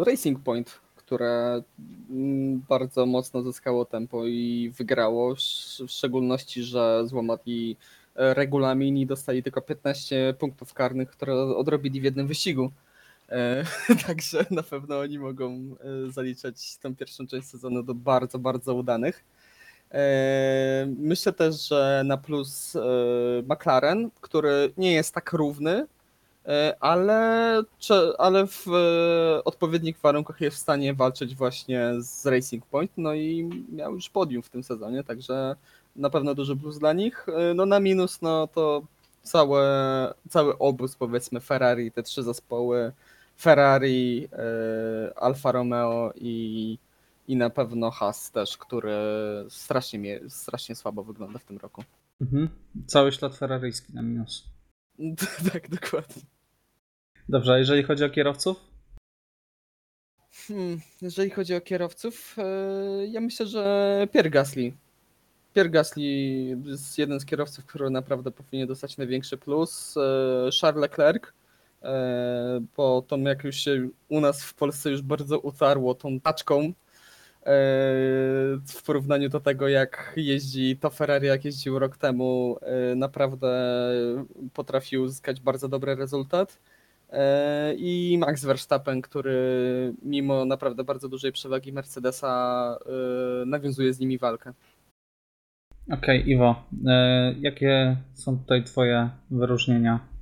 y, Racing Point, które mm, bardzo mocno zyskało tempo i wygrało, w szczególności, że złamali e, regulamin i dostali tylko 15 punktów karnych, które odrobili w jednym wyścigu. E, Także na pewno oni mogą e, zaliczać tę pierwszą część sezonu do bardzo, bardzo udanych. E, Myślę też, że na plus e, McLaren, który nie jest tak równy, E, ale, ale w odpowiednich warunkach jest w stanie walczyć właśnie z Racing Point, no i miał już podium w tym sezonie, także na pewno duży plus dla nich. No na minus, no to całe, cały obóz powiedzmy Ferrari, te trzy zespoły, Ferrari, Alfa Romeo i, i na pewno Haas też, który strasznie, mnie, strasznie słabo wygląda w tym roku. Mhm. Cały ślad ferraryjski na minus. tak, dokładnie. Dobrze, a jeżeli chodzi o kierowców? Hmm, jeżeli chodzi o kierowców, e, ja myślę, że Pierre Gasly. Pierre Gasly jest jeden z kierowców, który naprawdę powinien dostać największy plus. E, Charles Leclerc, e, bo to jak już się u nas w Polsce już bardzo utarło tą taczką w porównaniu do tego, jak jeździ to Ferrari, jak jeździł rok temu, e, naprawdę potrafił uzyskać bardzo dobry rezultat. E, I Max Verstappen, który mimo naprawdę bardzo dużej przewagi Mercedesa e, nawiązuje z nimi walkę. Okej, Iwo, e, jakie są tutaj Twoje wyróżnienia?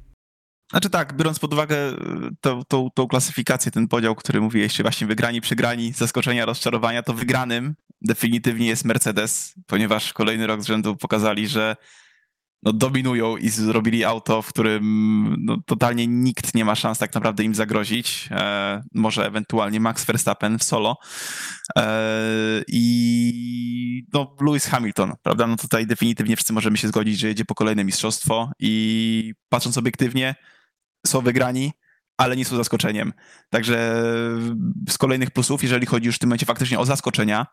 Znaczy tak, biorąc pod uwagę y, tą, tą, tą klasyfikację, ten podział, który mówiłeś, właśnie wygrani, przegrani, zaskoczenia, rozczarowania, to wygranym definitywnie jest Mercedes, ponieważ kolejny rok z rzędu pokazali, że no, dominują i zrobili auto, w którym no, totalnie nikt nie ma szans tak naprawdę im zagrozić. E, może ewentualnie Max Verstappen w solo. E, I no, Lewis Hamilton, prawda? No tutaj definitywnie wszyscy możemy się zgodzić, że jedzie po kolejne mistrzostwo i patrząc obiektywnie, są wygrani, ale nie są zaskoczeniem. Także z kolejnych plusów, jeżeli chodzi już w tym momencie faktycznie o zaskoczenia,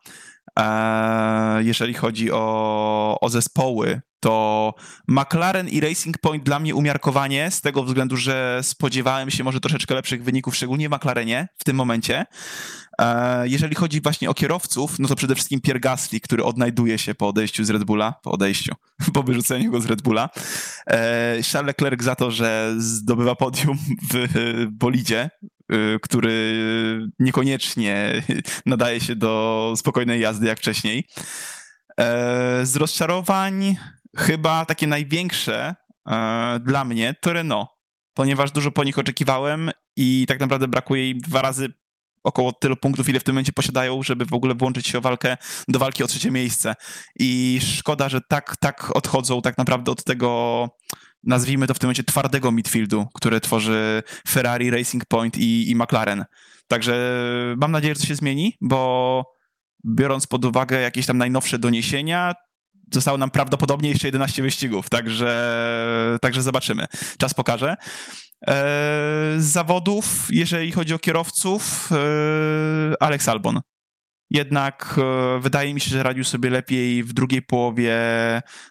e, jeżeli chodzi o, o zespoły, to McLaren i Racing Point dla mnie umiarkowanie, z tego względu, że spodziewałem się może troszeczkę lepszych wyników, szczególnie w McLarenie w tym momencie. E, Jeżeli chodzi właśnie o kierowców, no to przede wszystkim Pierre Gasly, który odnajduje się po odejściu z Red Bulla, po odejściu, po wyrzuceniu go z Red Bulla. E, Charles Leclerc za to, że zdobywa podium w bolidzie, y, który niekoniecznie nadaje się do spokojnej jazdy jak wcześniej. E, Z rozczarowań chyba takie największe e, dla mnie to Renault, ponieważ dużo po nich oczekiwałem i tak naprawdę brakuje im dwa razy około tylu punktów, ile w tym momencie posiadają, żeby w ogóle włączyć się o walkę, do walki o trzecie miejsce. I szkoda, że tak, tak odchodzą tak naprawdę od tego, nazwijmy to w tym momencie twardego midfieldu, które tworzy Ferrari, Racing Point i, i McLaren. Także mam nadzieję, że to się zmieni, bo biorąc pod uwagę jakieś tam najnowsze doniesienia, zostało nam prawdopodobnie jeszcze 11 wyścigów, także, także zobaczymy. Czas pokaże. E, z zawodów, jeżeli chodzi o kierowców, e, Alex Albon. Jednak e, wydaje mi się, że radził sobie lepiej w drugiej połowie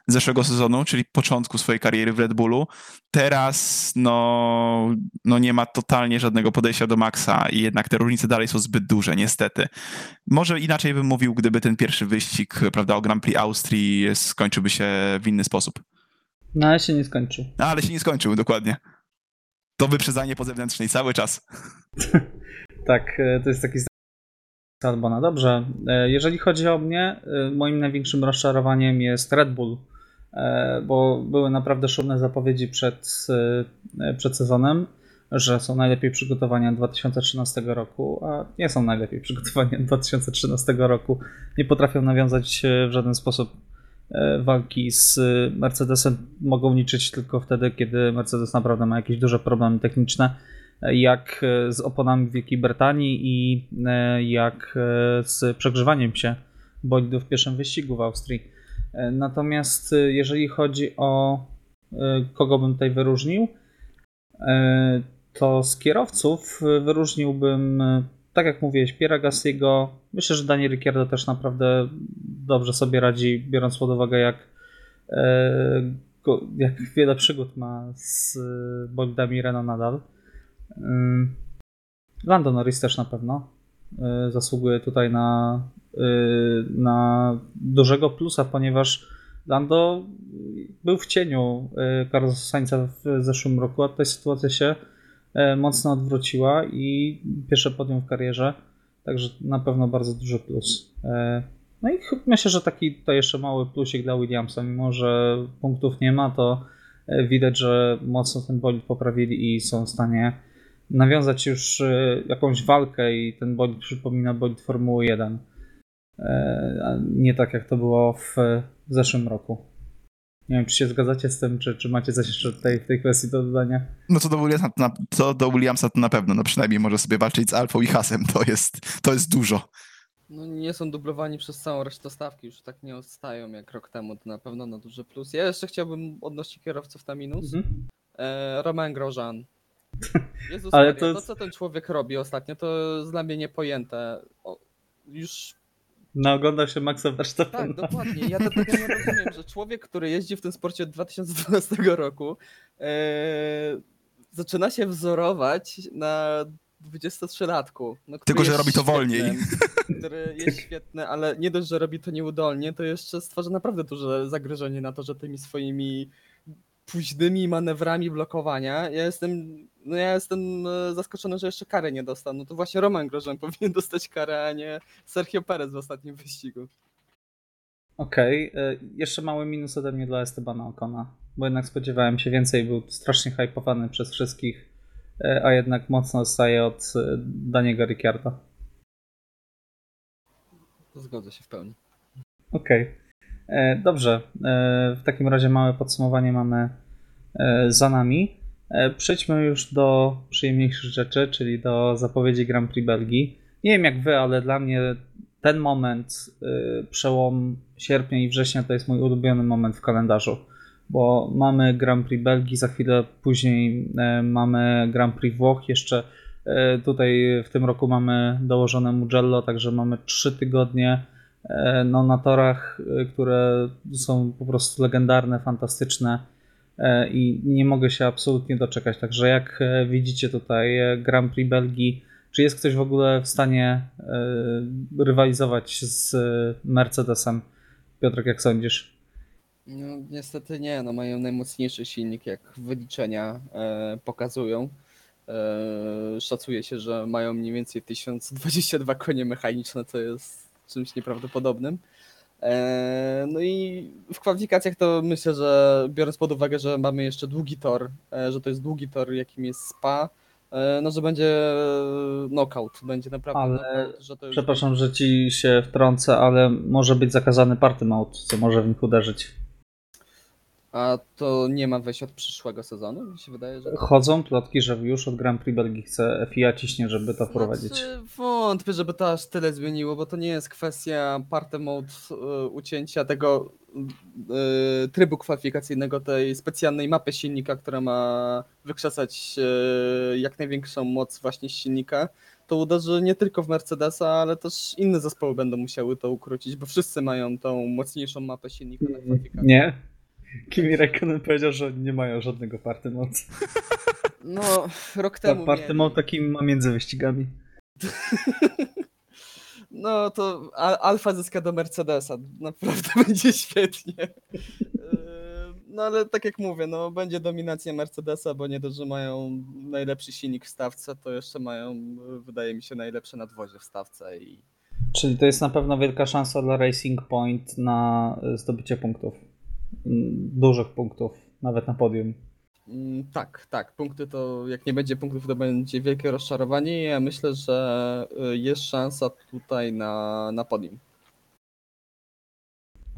zeszłego sezonu, czyli początku swojej kariery w Red Bullu. Teraz no, no nie ma totalnie żadnego podejścia do Maxa i jednak te różnice dalej są zbyt duże, niestety. Może inaczej bym mówił, gdyby ten pierwszy wyścig prawda, o Grand Prix Austrii skończyłby się w inny sposób. No ale się nie skończył. No, ale się nie skończył, dokładnie. To wyprzedzanie po zewnętrznej cały czas. tak, e, to jest taki Albona. Dobrze. E, jeżeli chodzi o mnie, e, moim największym rozczarowaniem jest Red Bull, bo były naprawdę szumne zapowiedzi przed, przed sezonem, że są najlepiej przygotowani od 2013 roku, a nie są najlepiej przygotowani od 2013 roku. Nie potrafią nawiązać w żaden sposób walki z Mercedesem. Mogą liczyć tylko wtedy, kiedy Mercedes naprawdę ma jakieś duże problemy techniczne jak e, z oponami w Wielkiej Brytanii i e, jak e, z przegrzewaniem się bolidów w pierwszym wyścigu w Austrii. Natomiast jeżeli chodzi o kogo bym tutaj wyróżnił, to z kierowców wyróżniłbym, tak jak mówiłeś, Piera Gassiego. Myślę, że Daniel Ricciardo też naprawdę dobrze sobie radzi, biorąc pod uwagę, jak, jak wiele przygód ma z bolidami Renault nadal. Lando Norris też na pewno y, zasługuje tutaj na, y, na dużego plusa, ponieważ Lando był w cieniu y, Carlosa Sainza w zeszłym roku, a tutaj sytuacja się mocno odwróciła i pierwsze podium w karierze, także na pewno bardzo duży plus. No i myślę, że taki to jeszcze mały plusik dla Williamsa, mimo że punktów nie ma, to widać, że mocno ten bolid poprawili i są w stanie nawiązać już e, jakąś walkę i ten bolid przypomina bolid Formuły 1. E, nie tak jak to było w zeszłym roku. Nie wiem, czy się zgadzacie z tym, czy, czy macie coś jeszcze tutaj w tej kwestii do dodania? No co do Williamsa to, na, co do Williamsa to na pewno, no przynajmniej może sobie walczyć z Alfą i Hasem, to jest, to jest dużo. No nie są dublowani przez całą resztę stawki, już tak nie odstają jak rok temu, to na pewno na duży plus. Ja jeszcze chciałbym odnosić kierowców na minus. Mhm. E, Romain Grosjean. Jezus Ale Maria, to... to co ten człowiek robi ostatnio, to jest dla mnie niepojęte. O, już no, ogląda się Maxa Verstappena. Tak, dokładnie. Ja do tego nie rozumiem, że człowiek, który jeździ w tym sporcie od 2012 roku, e, zaczyna się wzorować na 23-latku. No, Tylko, że robi to świetny, wolniej. Który jest świetny, ale nie dość, że robi to nieudolnie, to jeszcze stwarza naprawdę duże zagrożenie na to, że tymi swoimi późnymi manewrami blokowania. Ja jestem, no ja jestem e, zaskoczony, że jeszcze karę nie dostał. No to właśnie Roman Grożan powinien dostać karę, a nie Sergio Perez w ostatnim wyścigu. Okej, okay. E, jeszcze mały minus ode mnie dla Estebana Okona, bo jednak spodziewałem się więcej, był strasznie hypowany przez wszystkich, e, a jednak mocno odstaje od Daniego Ricciarda. Zgodzę się w pełni. Okej. Okay. E, dobrze, e, w takim razie małe podsumowanie mamy e, za nami. Przejdźmy już do przyjemniejszych rzeczy, czyli do zapowiedzi Grand Prix Belgii. Nie wiem jak wy, ale dla mnie ten moment, przełom sierpnia i września, to jest mój ulubiony moment w kalendarzu, bo mamy Grand Prix Belgii, za chwilę później mamy Grand Prix Włoch, jeszcze tutaj w tym roku mamy dołożone Mugello, także mamy trzy tygodnie no, na torach, e, które są po prostu legendarne, fantastyczne e, i nie mogę się absolutnie doczekać. Także jak widzicie tutaj Grand Prix Belgii, czy jest ktoś w ogóle w stanie rywalizować z Mercedesem? Piotrek, jak sądzisz? No, niestety nie, no mają najmocniejszy silnik, jak wyliczenia e, pokazują. E, szacuje się, że mają mniej więcej 1022 konie mechaniczne, to jest czymś nieprawdopodobnym. E, No i w kwalifikacjach to myślę, że biorąc pod uwagę, że mamy jeszcze długi tor, e, że to jest długi tor, jakim jest Spa, e, no że będzie knockout, będzie naprawdę Ale, knockout, że Przepraszam, że ci się wtrącę, ale może być zakazany party mode, co może w nich uderzyć. A to nie ma wejść od przyszłego sezonu? Mi się wydaje, że. Chodzą plotki, że już od Grand Prix Belgii chce FIA ciśnie, żeby to wprowadzić. Znaczy, wątpię, żeby to aż tyle zmieniło, bo to nie jest kwestia party mode ucięcia tego y, trybu kwalifikacyjnego, tej specjalnej mapy silnika, która ma wykrzesać y, jak największą moc właśnie silnika. To uderzy nie tylko w Mercedesa, ale też inne zespoły będą musiały to ukrócić, bo wszyscy mają tą mocniejszą mapę silnika na kwalifikację. Nie. Kimi Räikkönen powiedział, że nie mają żadnego party mode. No, rok temu. Party mieli. mode taki ma między wyścigami. No to Al- Alfa zyska do Mercedesa. Naprawdę będzie świetnie. Yy, No ale tak jak mówię, no będzie dominacja Mercedesa, bo nie dość, że mają najlepszy silnik w stawce, to jeszcze mają, wydaje mi się, najlepsze nadwozie w stawce i Czyli to jest na pewno wielka szansa dla Racing Point na e, zdobycie punktów. Mm, Dużych punktów, nawet na podium. Mm, Tak, tak. Punkty to, jak nie będzie punktów, to będzie wielkie rozczarowanie. Ja myślę, że y, jest szansa tutaj na, na podium.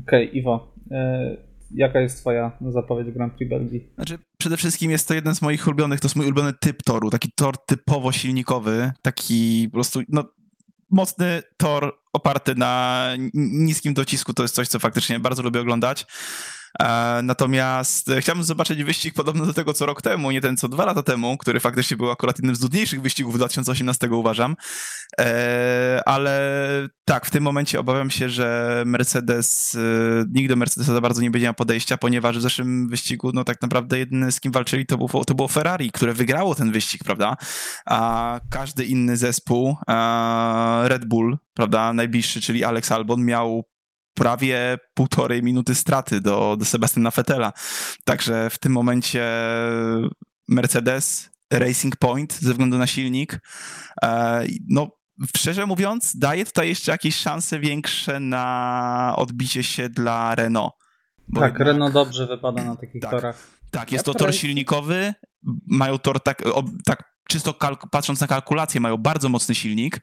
Okej, Iwo, e, jaka jest twoja zapowiedź Grand Prix Belgii? Znaczy, przede wszystkim jest to jeden z moich ulubionych, to jest mój ulubiony typ toru, taki tor typowo silnikowy, taki po prostu, no, mocny tor oparty na niskim docisku, to jest coś, co faktycznie bardzo lubię oglądać. E, Natomiast e, chciałbym zobaczyć wyścig podobny do tego, co rok temu, nie ten, co dwa lata temu, który faktycznie był akurat jednym z nudniejszych wyścigów 2018 uważam. E, Ale tak, w tym momencie obawiam się, że Mercedes, nikt do Mercedesa za bardzo nie będzie miał podejścia, ponieważ w zeszłym wyścigu, no tak naprawdę jedyny z kim walczyli to, był, to było Ferrari, które wygrało ten wyścig, prawda? A każdy inny zespół, Red Bull, prawda, najbliższy, czyli Alex Albon, miał prawie półtorej minuty straty do, do Sebastiana Vettela. Także w tym momencie Mercedes, Racing Point ze względu na silnik, e, no szczerze mówiąc, daje tutaj jeszcze jakieś szanse większe na odbicie się dla Renault. Tak, jednak- Renault dobrze wypada na takich Tak. torach. tak, jest Ja to tor silnikowy, mają tor tak, o, tak czysto kalk- patrząc na kalkulację, mają bardzo mocny silnik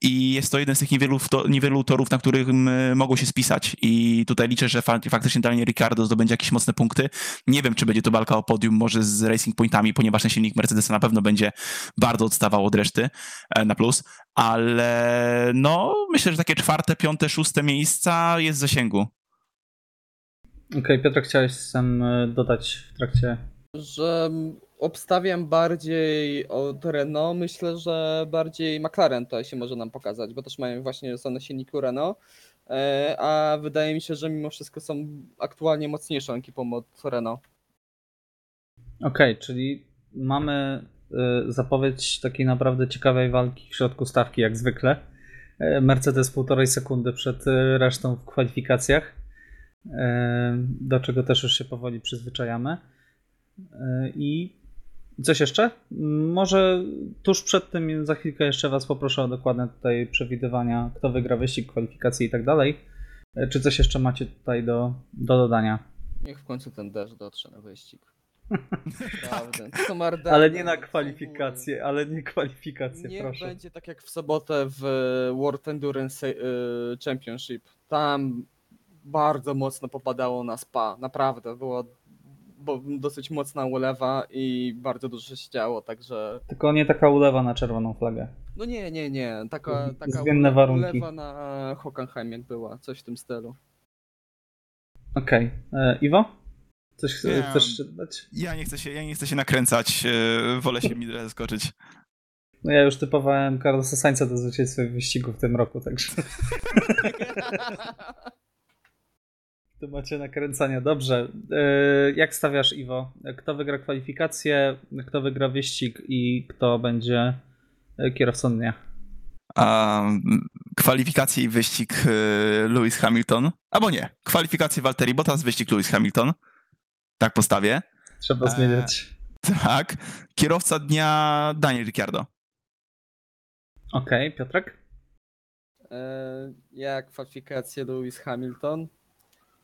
i jest to jeden z tych niewielu, to, niewielu torów, na których m, mogą się spisać i tutaj liczę, że fa faktycznie Daniel Ricciardo zdobędzie jakieś mocne punkty. Nie wiem, czy będzie to walka o podium, może z Racing Pointami, ponieważ ten silnik Mercedesa na pewno będzie bardzo odstawał od reszty e, na plus, ale no myślę, że takie czwarte, piąte, szóste miejsca jest w zasięgu. Okej, Piotr, chciałeś sam e, dodać w trakcie. że obstawiam bardziej od Renault. Myślę, że bardziej McLaren to się może nam pokazać, bo też mają właśnie są na silniku Renault. E, A wydaje mi się, że mimo wszystko są aktualnie mocniejszą ekipą od Renault. Okej, czyli mamy e, zapowiedź takiej naprawdę ciekawej walki w środku stawki, jak zwykle. E, Mercedes półtorej sekundy przed resztą w kwalifikacjach, do czego też już się powoli przyzwyczajamy. I coś jeszcze? Może tuż przed tym za chwilkę jeszcze Was poproszę o dokładne tutaj przewidywania, kto wygra wyścig, kwalifikacje i tak dalej. E, Czy coś jeszcze macie tutaj do, do dodania? Niech w końcu ten deszcz dotrze na wyścig. Naprawdę. To są Ardenne, Ale nie na kwalifikacje, ale nie kwalifikacje, Niech proszę. będzie tak jak w sobotę w World Endurance y, Championship. Tam bardzo mocno popadało na spa. Naprawdę było bo dosyć mocna ulewa i bardzo dużo się działo, także Tylko nie taka ulewa na czerwoną flagę. no nie, nie, nie. Taka, taka Zmienne warunki. ulewa na Hockenheim jak była, coś w tym stylu. Okej. E, Iwo? Coś Nie. chcesz dodać? Ja nie chcę się, ja nie chcę się nakręcać, e, wolę się mi zaskoczyć. No ja już typowałem Carlosa Sainza do zwycięstwa w wyścigu w tym roku, także to macie nakręcania. Dobrze. E, Jak stawiasz, Iwo? Kto wygra kwalifikację, kto wygra wyścig i kto będzie e, kierowcą dnia? A, kwalifikacje i wyścig e, Lewis Hamilton. Albo nie, kwalifikacje Valtteri Bottas, wyścig Lewis Hamilton. Tak postawię. Trzeba E, zmieniać. Tak. Kierowca dnia Daniel Ricciardo. Okej, Piotrek? E, Jak kwalifikacje Lewis Hamilton?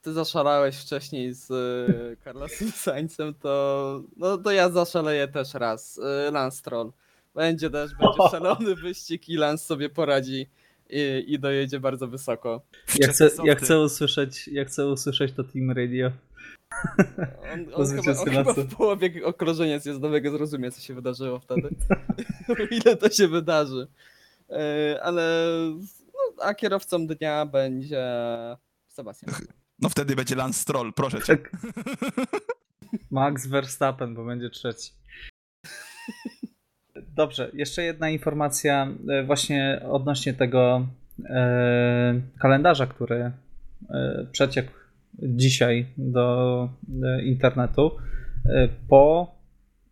Ty zaszalałeś wcześniej z e, Carlosem to, no, to ja zaszaleję też raz. E, Lance Stroll. Będzie też, będzie szalony wyścig i Lance sobie poradzi i, i dojedzie bardzo wysoko. Ja chcę, ja chce usłyszeć, ja chcę usłyszeć to Team Radio. On, on, chyba, on chyba w połowie okrążenia zjazdowego zrozumie, co się wydarzyło wtedy. ile to się wydarzy. E, Ale no, a kierowcą dnia będzie Sebastian. No wtedy będzie Lance Stroll, proszę cię. Tak. Max Verstappen, bo będzie trzeci. Dobrze, jeszcze jedna informacja e, właśnie odnośnie tego e, kalendarza, który e, przeciekł dzisiaj do e, internetu. E, po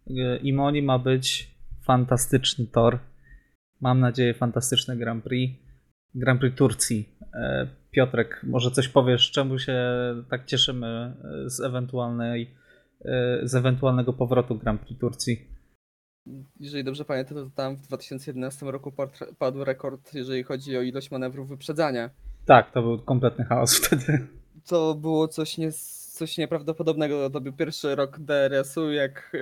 e, Imoni ma być fantastyczny tor. Mam nadzieję fantastyczny Grand Prix. Grand Prix Turcji. E, Piotrek, może coś powiesz, czemu się tak cieszymy e, z ewentualnej e, z ewentualnego powrotu Grand Prix Turcji? Jeżeli dobrze pamiętam, to tam w 2011 roku padł rekord, jeżeli chodzi o ilość manewrów wyprzedzania. Tak, to był kompletny chaos wtedy. To było coś, nie, coś nieprawdopodobnego. To był pierwszy rok DRS-u, jak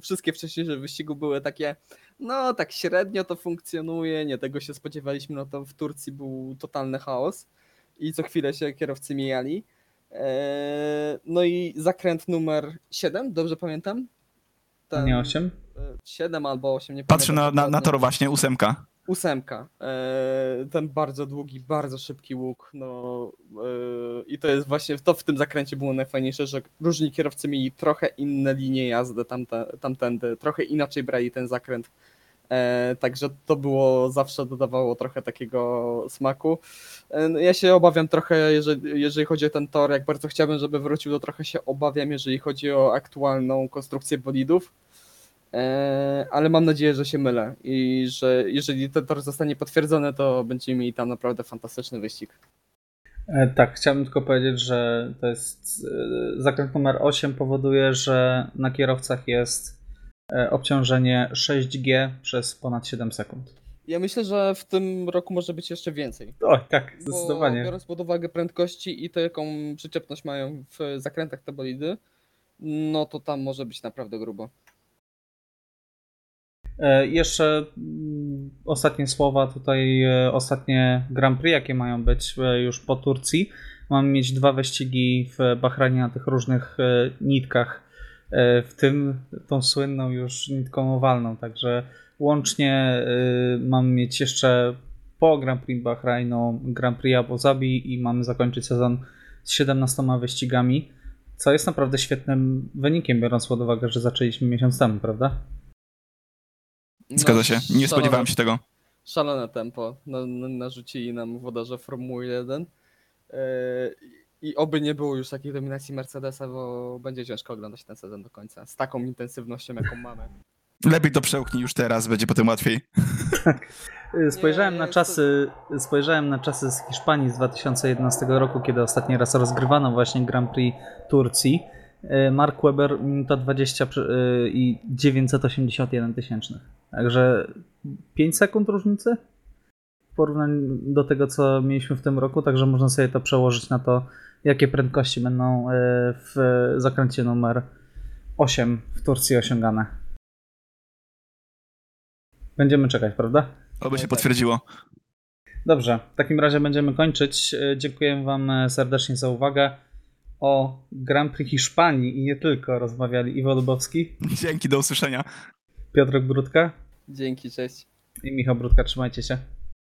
wszystkie wcześniejsze wyścigi były takie, no tak średnio to funkcjonuje, nie tego się spodziewaliśmy, no to w Turcji był totalny chaos i co chwilę się kierowcy mijali. Eee, No i zakręt numer 7, dobrze pamiętam? A nie 8? 7 albo 8, nie Patrzę na, pamiętam. na, na dokładnie. tor właśnie, ósemka. Ósemka. E, ten bardzo długi, bardzo szybki łuk. No, e, I to jest właśnie, to w tym zakręcie było najfajniejsze, że różni kierowcy mieli trochę inne linie jazdy tamte, tamtędy, trochę inaczej brali ten zakręt. E, także to było, zawsze dodawało trochę takiego smaku. No ja się obawiam trochę, jeżeli, jeżeli chodzi o ten tor, jak bardzo chciałbym, żeby wrócił, to trochę się obawiam, jeżeli chodzi o aktualną konstrukcję bolidów. E, ale mam nadzieję, że się mylę i że jeżeli ten tor zostanie potwierdzony, to będziemy mieli tam naprawdę fantastyczny wyścig. E, Tak, chciałbym tylko powiedzieć, że to jest e, zakręt numer 8 powoduje, że na kierowcach jest obciążenie 6G przez ponad 7 sekund. Ja myślę, że w tym roku może być jeszcze więcej. Oj, tak, Bo zdecydowanie. biorąc pod uwagę prędkości i to, jaką przyczepność mają w zakrętach te bolidy, no to tam może być naprawdę grubo. E, Jeszcze mm, ostatnie słowa tutaj, e, ostatnie Grand Prix, jakie mają być e, już po Turcji. Mamy mieć dwa wyścigi w Bahrajnie na tych różnych nitkach, w tym tą słynną już nitką owalną, także łącznie mamy mieć jeszcze po Grand Prix Bahrajnu Grand Prix Abu Zabi i mamy zakończyć sezon z 17 wyścigami, co jest naprawdę świetnym wynikiem, biorąc pod uwagę, że zaczęliśmy miesiąc temu, prawda? Zgadza się. Nie szalone- spodziewałem się tego. Szalone tempo na, na, narzucili nam włodarze Formuły 1. Yy, I oby nie było już takiej dominacji Mercedesa, bo będzie ciężko oglądać ten sezon do końca. Z taką intensywnością, jaką mamy. Lepiej to przełknij już teraz, będzie potem łatwiej. Spojrzałem Nie, na czasy, spojrzałem na czasy z Hiszpanii z 2011 roku, kiedy ostatni raz rozgrywano właśnie Grand Prix Turcji. Y, Mark Webber minuta 20 przy- y, i 981 tysięcznych. Także 5 sekund różnicy w porównaniu do tego, co mieliśmy w tym roku, także można sobie to przełożyć na to, jakie prędkości będą y, w zakręcie numer 8 w Turcji osiągane. Będziemy czekać, prawda? Oby się tak. potwierdziło. Dobrze, w takim razie będziemy kończyć. E, Dziękuję Wam e, serdecznie za uwagę. O Grand Prix Hiszpanii i nie tylko rozmawiali Iwo Lubowski, Dzięki, do usłyszenia. Piotrek Brudka Dzięki, cześć. i Michał Brudka. Trzymajcie się.